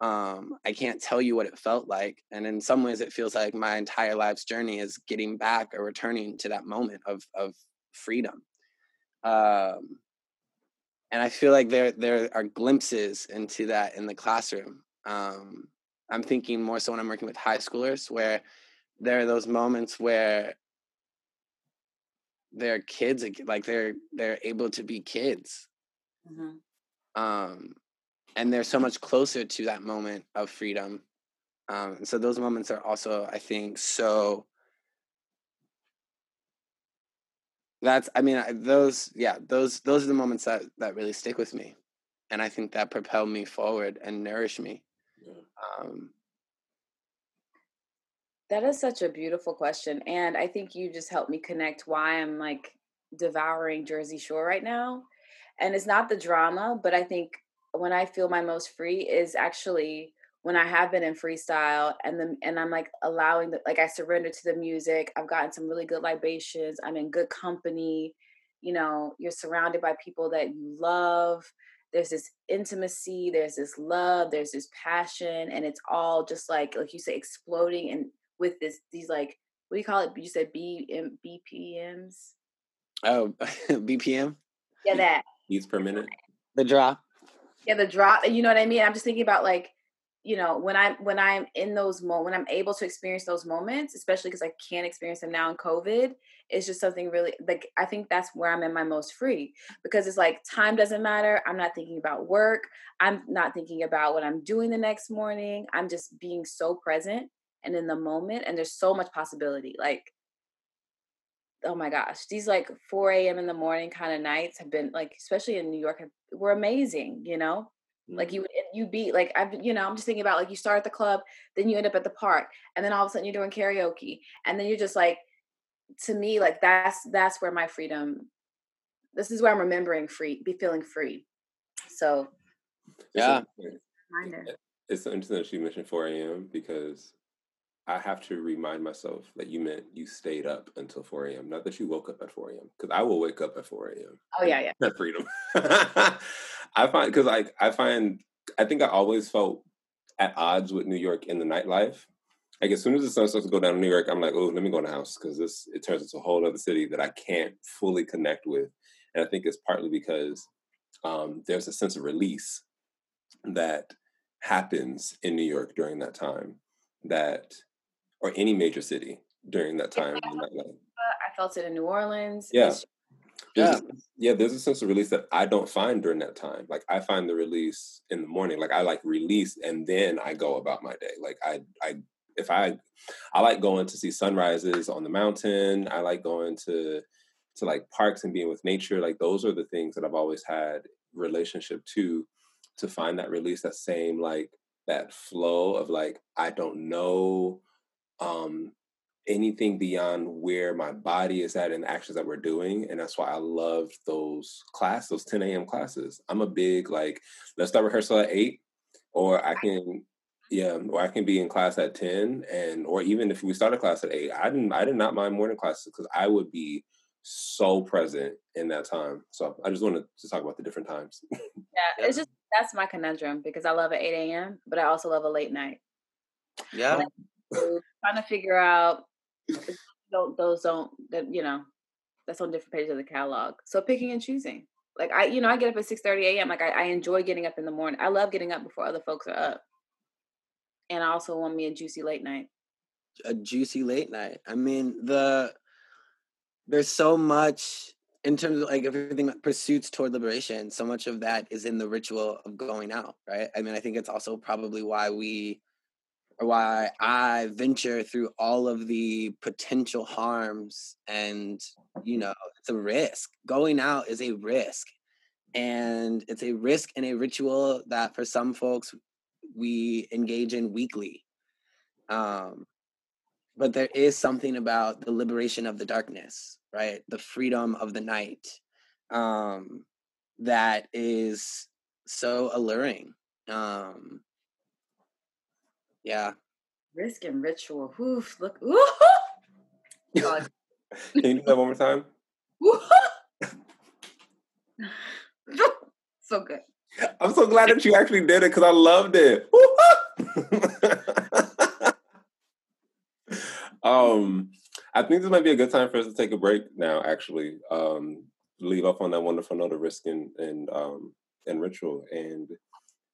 um, i can't tell you what it felt like and in some ways it feels like my entire life's journey is getting back or returning to that moment of of freedom um, and I feel like there there are glimpses into that in the classroom. Um, I'm thinking more so when I'm working with high schoolers, where there are those moments where they're kids, like they're they're able to be kids, mm-hmm. um, and they're so much closer to that moment of freedom. Um, and so those moments are also, I think, so that's i mean those yeah those those are the moments that that really stick with me and i think that propel me forward and nourish me yeah. um, that is such a beautiful question and i think you just helped me connect why i'm like devouring jersey shore right now and it's not the drama but i think when i feel my most free is actually when I have been in freestyle and then and I'm like allowing the like I surrender to the music. I've gotten some really good libations. I'm in good company. You know, you're surrounded by people that you love. There's this intimacy, there's this love, there's this passion, and it's all just like like you say, exploding and with this these like what do you call it? You said BM BPMs. Oh, BPM. Yeah, that beats per minute. The drop. Yeah, the drop. You know what I mean? I'm just thinking about like you know when i'm when i'm in those moments when i'm able to experience those moments especially because i can't experience them now in covid it's just something really like i think that's where i'm in my most free because it's like time doesn't matter i'm not thinking about work i'm not thinking about what i'm doing the next morning i'm just being so present and in the moment and there's so much possibility like oh my gosh these like 4 a.m in the morning kind of nights have been like especially in new york were amazing you know like you mm-hmm. you be like I've you know I'm just thinking about like you start at the club, then you end up at the park, and then all of a sudden you're doing karaoke, and then you're just like, to me like that's that's where my freedom. This is where I'm remembering free, be feeling free. So, yeah, it's interesting that you mentioned 4 a.m. because I have to remind myself that you meant you stayed up until 4 a.m. Not that you woke up at 4 a.m. Because I will wake up at 4 a.m. Oh yeah, yeah. That freedom. I find because like I find I think I always felt at odds with New York in the nightlife. Like as soon as the sun starts to go down in New York, I'm like, oh, let me go in the house because this it turns into a whole other city that I can't fully connect with. And I think it's partly because um, there's a sense of release that happens in New York during that time that or any major city during that time. I felt it in New Orleans. Yeah. yeah. yeah, there's a sense of release that I don't find during that time. Like I find the release in the morning. Like I like release and then I go about my day. Like I I if I I like going to see sunrises on the mountain. I like going to to like parks and being with nature. Like those are the things that I've always had relationship to to find that release, that same like that flow of like I don't know um, anything beyond where my body is at and the actions that we're doing. And that's why I love those class, those 10 a.m. classes. I'm a big like, let's start rehearsal at eight, or I can, yeah, or I can be in class at 10. And or even if we start a class at eight, I didn't I did not mind morning classes because I would be so present in that time. So I just wanted to talk about the different times. yeah, yeah, it's just that's my conundrum because I love at 8 a.m., but I also love a late night. Yeah. Trying to figure out don't those don't that you know that's on different pages of the catalog. So picking and choosing. Like I, you know, I get up at 6 30 a.m. Like I, I enjoy getting up in the morning. I love getting up before other folks are up. And I also want me a juicy late night. A juicy late night. I mean, the there's so much in terms of like everything pursuits toward liberation so much of that is in the ritual of going out right i mean i think it's also probably why we why i venture through all of the potential harms and you know it's a risk. Going out is a risk and it's a risk and a ritual that for some folks we engage in weekly um but there is something about the liberation of the darkness right? The freedom of the night um that is so alluring um yeah risk and ritual oof look ooh. can you do that one more time so good i'm so glad that you actually did it because i loved it um, I think this might be a good time for us to take a break now. Actually, um, leave off on that wonderful note of risk and and um, and ritual, and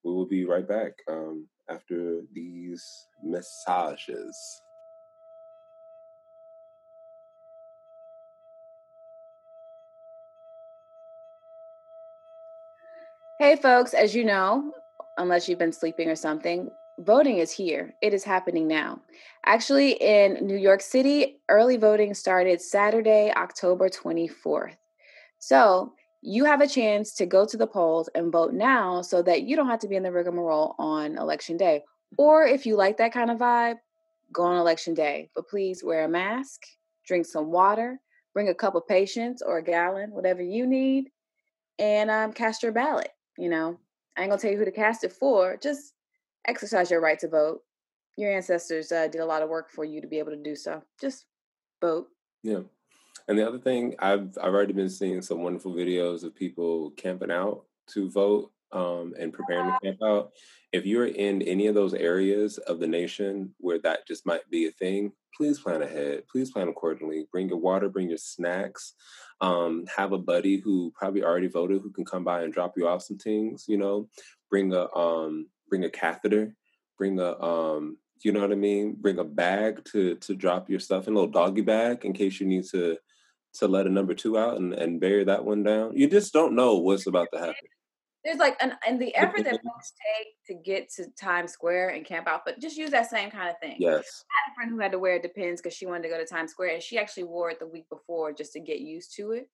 we will be right back um, after these massages. Hey, folks, as you know, unless you've been sleeping or something, voting is here. It is happening now. Actually, in New York City, early voting started Saturday, October 24th. So you have a chance to go to the polls and vote now so that you don't have to be in the rigmarole on election day. Or if you like that kind of vibe, go on election day. But please wear a mask, drink some water, bring a cup of patience or a gallon, whatever you need, and um, cast your ballot. You know, I ain't gonna tell you who to cast it for. Just exercise your right to vote. Your ancestors uh, did a lot of work for you to be able to do so. Just vote. Yeah. And the other thing, I've I've already been seeing some wonderful videos of people camping out to vote um, and preparing to camp out. If you're in any of those areas of the nation where that just might be a thing, please plan ahead. Please plan accordingly. Bring your water, bring your snacks. Um, have a buddy who probably already voted who can come by and drop you off some things. You know, bring a um, bring a catheter, bring a um, you know what I mean? Bring a bag to to drop your stuff in, a little doggy bag in case you need to to let a number two out and, and bury that one down. You just don't know what's about to happen. There's like an and the effort that folks take to get to Times Square and camp out, but just use that same kind of thing. Yes. I had a friend who had to wear Depends because she wanted to go to Times Square and she actually wore it the week before just to get used to it.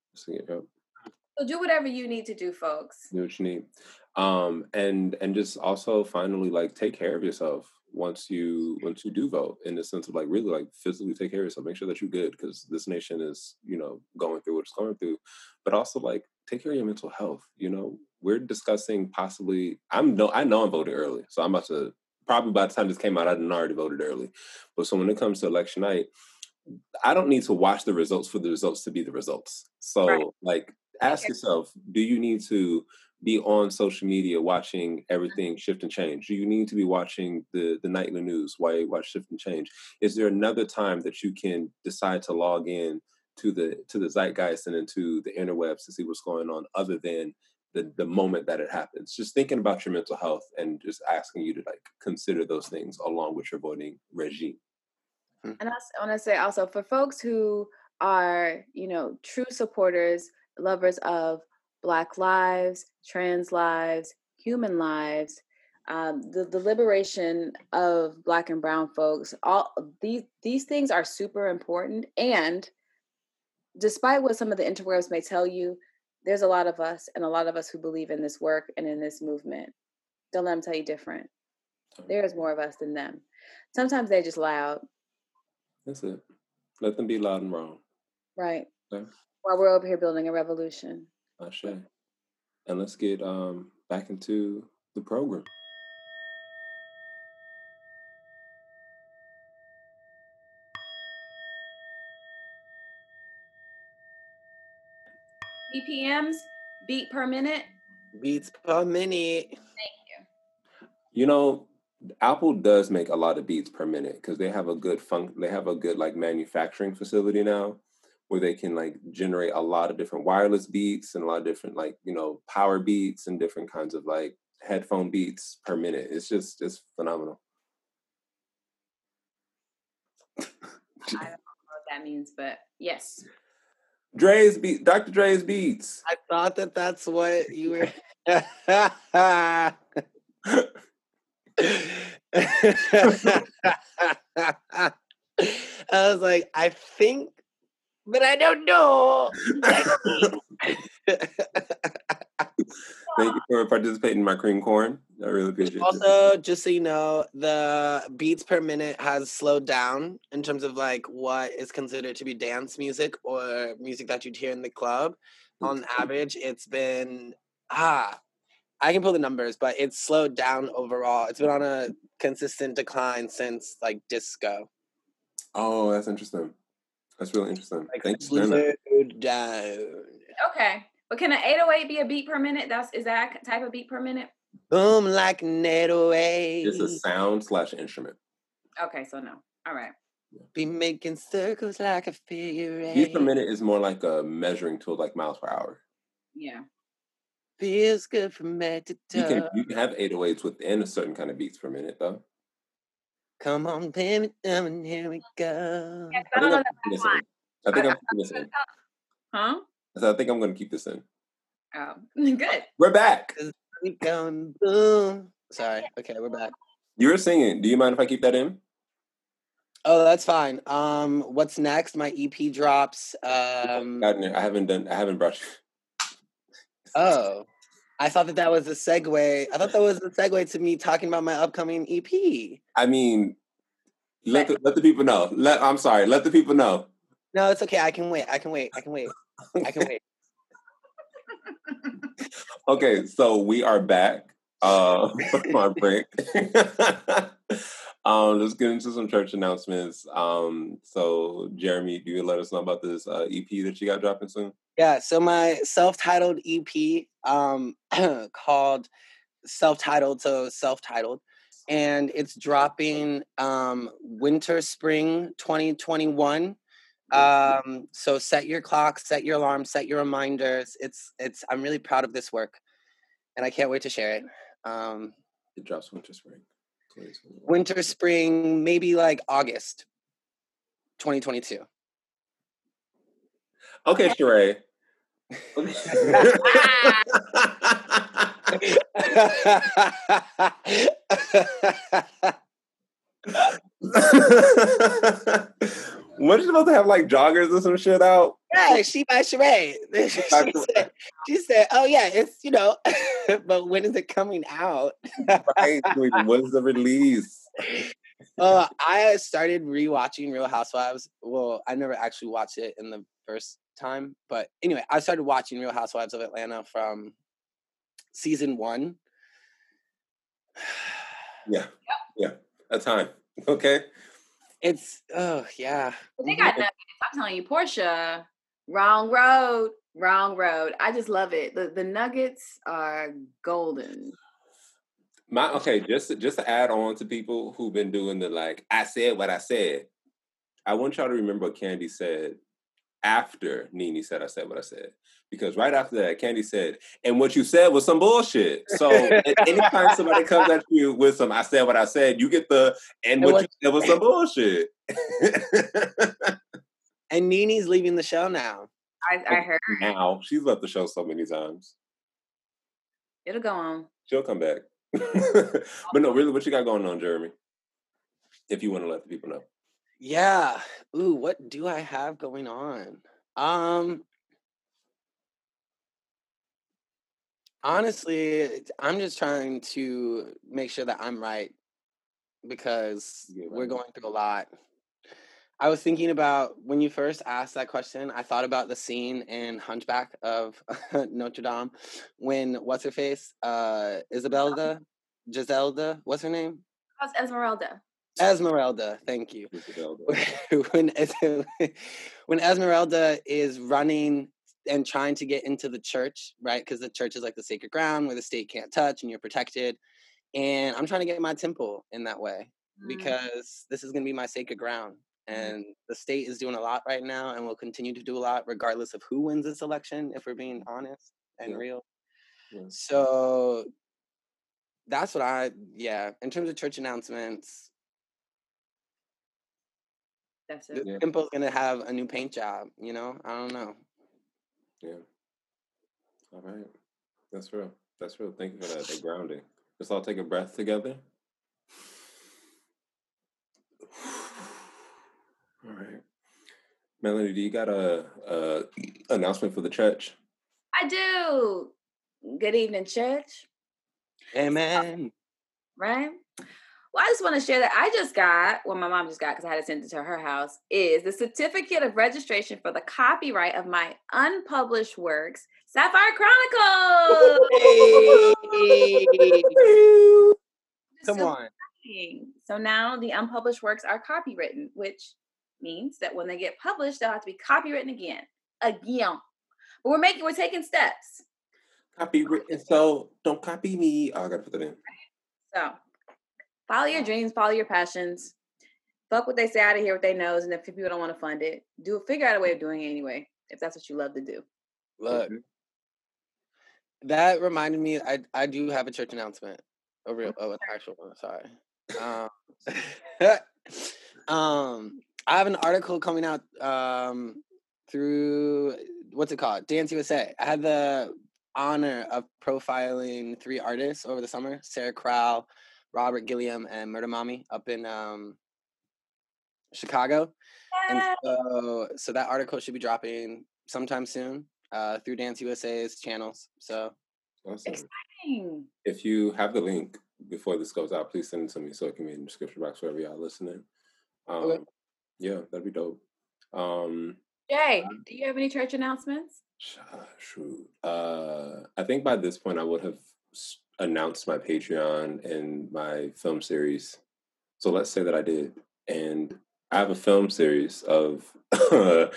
So, do whatever you need to do, folks. Do what you need um and and just also finally like take care of yourself once you once you do vote in the sense of like really like physically take care of yourself make sure that you're good because this nation is you know going through what it's going through but also like take care of your mental health you know we're discussing possibly i'm no i know i'm voted early so i'm about to probably by the time this came out i didn't already voted early but so when it comes to election night i don't need to watch the results for the results to be the results so right. like ask yourself do you need to be on social media watching everything shift and change? Do you need to be watching the the nightly news while you watch shift and change? Is there another time that you can decide to log in to the to the zeitgeist and into the interwebs to see what's going on other than the the moment that it happens? Just thinking about your mental health and just asking you to like consider those things along with your voting regime. Hmm. And I want to say also for folks who are you know true supporters, lovers of Black lives, trans lives, human lives, um, the, the liberation of Black and Brown folks, all these, these things are super important. And despite what some of the interwebs may tell you, there's a lot of us and a lot of us who believe in this work and in this movement. Don't let them tell you different. There's more of us than them. Sometimes they're just loud. That's it. Let them be loud and wrong. Right. While we're over here building a revolution. Ashe. And let's get um, back into the program. BPMs, beat per minute. Beats per minute. Thank you. You know, Apple does make a lot of beats per minute because they have a good fun. They have a good like manufacturing facility now where they can like generate a lot of different wireless beats and a lot of different like you know power beats and different kinds of like headphone beats per minute. It's just it's phenomenal. I don't know what that means, but yes. Dre's beat, Dr. Dre's beats. I thought that that's what you were. I was like, I think, but I don't know. Thank you for participating in my cream corn. I really appreciate it. also, just so you know, the beats per minute has slowed down in terms of like what is considered to be dance music or music that you'd hear in the club. On average, it's been ah, I can pull the numbers, but it's slowed down overall. It's been on a consistent decline since like disco. Oh, that's interesting. That's really interesting. Like Thanks for sharing that. slowed down. Okay. But can an 808 be a beat per minute? That's is that a type of beat per minute? Boom like an 808. It's a sound slash instrument. Okay, so no. All right. Be making circles like a figure eight. Beats per minute is more like a measuring tool, like miles per hour. Yeah. Feels good from head to You can you can have 808s within a certain kind of beats per minute, though. Come on, it down, and here we go. Yes, I I think I'm that keeping this line. in. I think I'm keeping this in. Huh? So I think I'm going to keep this in. Oh, good. We're back. We going boom. Sorry. Okay, we're back. You were singing. Do you mind if I keep that in? Oh, that's fine. Um, what's next? My EP drops. Um, I haven't done. I haven't brushed. oh, I thought that that was a segue. I thought that was a segue to me talking about my upcoming EP. I mean, let the, let the people know. Let I'm sorry. Let the people know. No, it's okay. I can wait. I can wait. I can wait. I can wait. Okay, so we are back uh, our break. um, let's get into some church announcements. Um, so, Jeremy, do you let us know about this uh, EP that you got dropping soon? Yeah, so my self-titled EP um called self-titled so self-titled and it's dropping um winter spring 2021 um so set your clock set your alarm set your reminders it's it's i'm really proud of this work and i can't wait to share it um It drops winter spring. winter spring maybe like august 2022 Okay, Sheree. what you supposed to have like joggers or some shit out? Yeah, she by Sheree. she, said, she said, "Oh yeah, it's you know, but when is it coming out?" Right? Like, When's the release? Uh, I started rewatching Real Housewives. Well, I never actually watched it in the first time, but anyway, I started watching Real Housewives of Atlanta from season one. Yeah, yeah, a time. Okay. It's oh yeah, But they got nuggets. I'm telling you, Porsha, wrong road, wrong road. I just love it. The the nuggets are golden. My okay, just to, just to add on to people who've been doing the like, I said what I said. I want y'all to remember what Kandi said after NeNe said I said what I said. Because right after that, Kandi said, and what you said was some bullshit. So a- anytime somebody comes at you with some I said what I said, you get the and And what what- you said was some bullshit. and NeNe's leaving the show now. I, I heard now she's left the show so many times. it'll go on. She'll come back. but no, really, what you got going on, Jeremy? If you want to let the people know. Yeah. Ooh, what do I have going on? Um honestly, I'm just trying to make sure that I'm right because Yeah, we're going through a lot. I was thinking about when you first asked that question, I thought about the scene in Hunchback of Notre Dame when what's her face? Uh Isabelda? Giselda, what's her name? How's Esmeralda? Esmeralda, thank you. when when Esmeralda is running and trying to get into the church, right? Because the church is like the sacred ground where the state can't touch and you're protected. And I'm trying to get my temple in that way Mm. because this is going to be my sacred ground. Mm. And the state is doing a lot right now and will continue to do a lot regardless of who wins this election, if we're being honest and Yeah. real. Yeah. So that's what I, yeah, in terms of church announcements, That's the it. Yeah. to have a new paint job, you know? I don't know. Yeah. All right. That's real. That's real. Thank you for that. That grounding. Let's all take a breath together. All right. Melanie, do you got a, a announcement for the church? I do. Good evening, church. Amen. Right? Well, I just want to share that I just got, well, my mom just got because I had to send it to her house, is the certificate of registration for the copyright of my unpublished works, Sapphire Chronicles. Hey. Come So on. exciting. So now the unpublished works are copywritten, which means that when they get published, they'll have to be copywritten again. Again. But we're making, we're taking steps. Copywritten. so don't copy me. Oh, I gotta put that in. So follow your dreams, follow your passions. Fuck what they say out of here with their nose, and if people don't want to fund it, do figure out a way of doing it anyway, if that's what you love to do. Look, that reminded me. I I do have a church announcement. A real, oh, an actual one. Sorry. Um, um, I have an article coming out um through what's it called? Dance USA. I had the honor of profiling three artists over the summer: Sarah Crowell, Robert Gilliam, and Murder Mommy up in um Chicago. And so, so that article should be dropping sometime soon uh, through Dance USA's channels. So Awesome. Exciting. If you have the link before this goes out, please send it to me so it can be in the description box wherever y'all listening. Um, Okay. Yeah, that'd be dope. Um, Jay, do you have any church announcements? uh, shoot. Uh, I think by this point I would have announced my Patreon and my film series. So let's say that I did, and I have a film series of of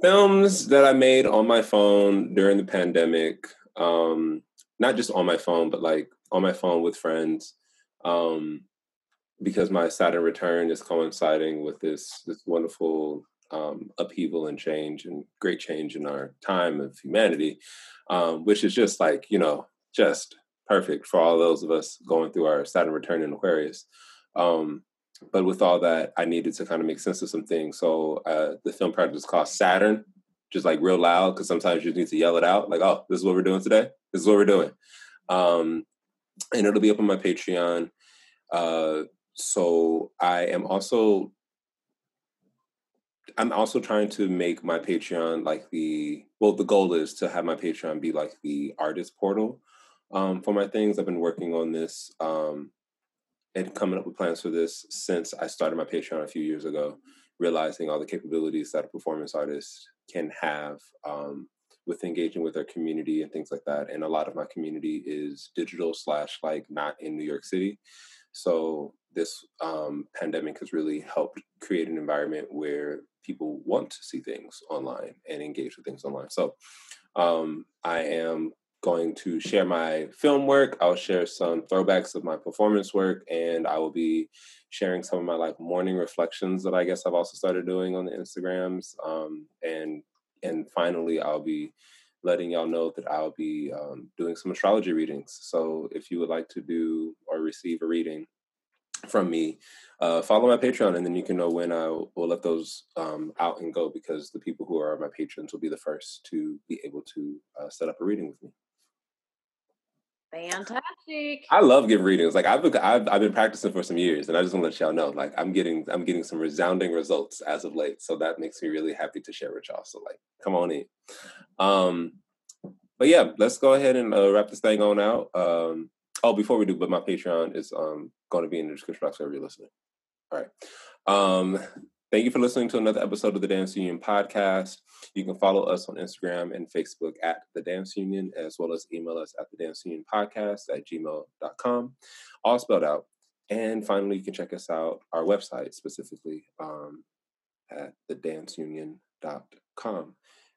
films that I made on my phone during the pandemic. Um, not just on my phone, but like on my phone with friends. Um, because my Saturn return is coinciding with this this wonderful um, upheaval and change and great change in our time of humanity, um, which is just like you know just perfect for all those of us going through our Saturn return in Aquarius. Um, but with all that, I needed to kind of make sense of some things. So uh, the film project is called Saturn, just like real loud, because sometimes you just need to yell it out, like, "Oh, this is what we're doing today. This is what we're doing." Um, and it'll be up on my Patreon. Uh, so I am also I'm also trying to make my Patreon like the well, the goal is to have my Patreon be like the artist portal um, for my things. I've been working on this um, and coming up with plans for this since I started my Patreon a few years ago, realizing all the capabilities that a performance artist can have um, with engaging with their community and things like that. And a lot of my community is digital slash like not in New York City. So this um, pandemic has really helped create an environment where people want to see things online and engage with things online. So um, I am going to share my film work. I'll share some throwbacks of my performance work, and I will be sharing some of my like morning reflections that I guess I've also started doing on the Instagrams. Um, and and finally, I'll be letting y'all know that I'll be um, doing some astrology readings. So if you would like to do or receive a reading from me, uh, follow my Patreon, and then you can know when I will let those um, out and go because the people who are my patrons will be the first to be able to uh, set up a reading with me. Fantastic. I love giving readings. Like I've been, I've, I've been practicing for some years, and I just want to let y'all know, like I'm getting I'm getting some resounding results as of late. So that makes me really happy to share with y'all. So like, come on in. Um, but yeah, let's go ahead and uh, wrap this thing on out. Um, oh, before we do, but my Patreon is um going to be in the description box wherever you're listening. All right. Um, thank you for listening to another episode of the Dance Union podcast. You can follow us on Instagram and Facebook at The Dance Union, as well as email us at the Dance Union Podcast at gmail.com, all spelled out. And finally, you can check us out, our website specifically, um, at thedanceunion.com.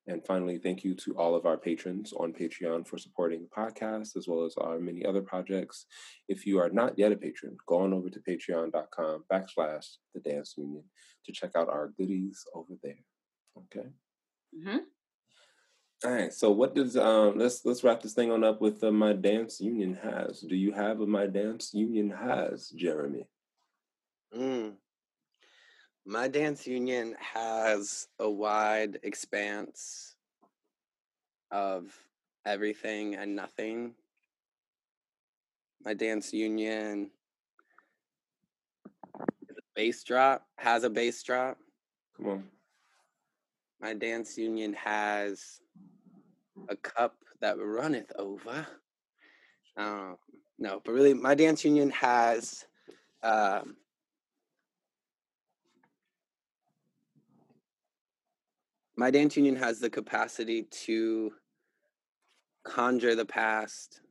And finally, thank you to all of our patrons on Patreon for supporting the podcast as well as our many other projects. If you are not yet a patron, go on over to patreon.com backslash the dance union to check out our goodies over there. Okay. Mm-hmm. All right. So what does um let's let's wrap this thing on up with the my dance union has. Do you have a my dance union has, Jeremy? Mm. My dance union has a wide expanse of everything and nothing. My dance union bass drop, has a bass drop. Come on. My dance union has a cup that runneth over. Um, no, but really, my dance union has um, my dance union has the capacity to conjure the past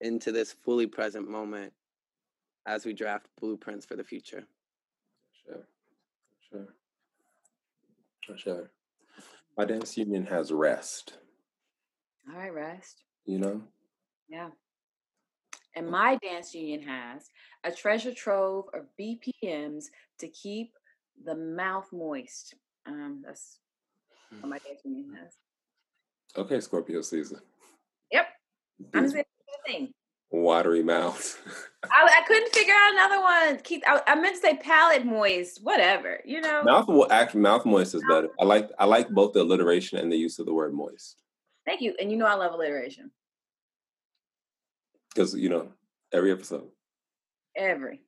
into this fully present moment as we draft blueprints for the future. Sure. Sure. Sure. My dance union has rest, All right, rest. you know? Yeah. And my dance union has a treasure trove of BPMs to keep the mouth moist. Um, that's what my union has. Okay, Scorpio season. Yep. I'm These saying the thing. watery mouth. I, I couldn't figure out another one. Keith, I, I meant to say palate moist, whatever, you know. mouth mo- actually mouth moist is better. I like I like both the alliteration and the use of the word moist. Thank you. And you know I love alliteration. Because you know, every episode. Every.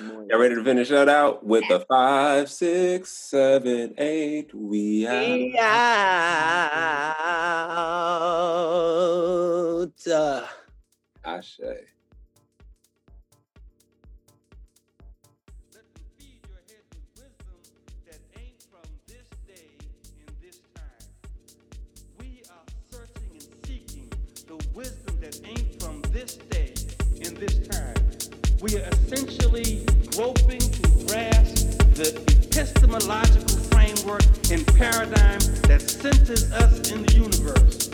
Y'all ready to finish that out with the five, six, seven, eight? We out. We out. Ashe. Let them feed your head with wisdom that ain't from this day in this time. We are essentially groping to grasp the epistemological framework and paradigm that centers us in the universe.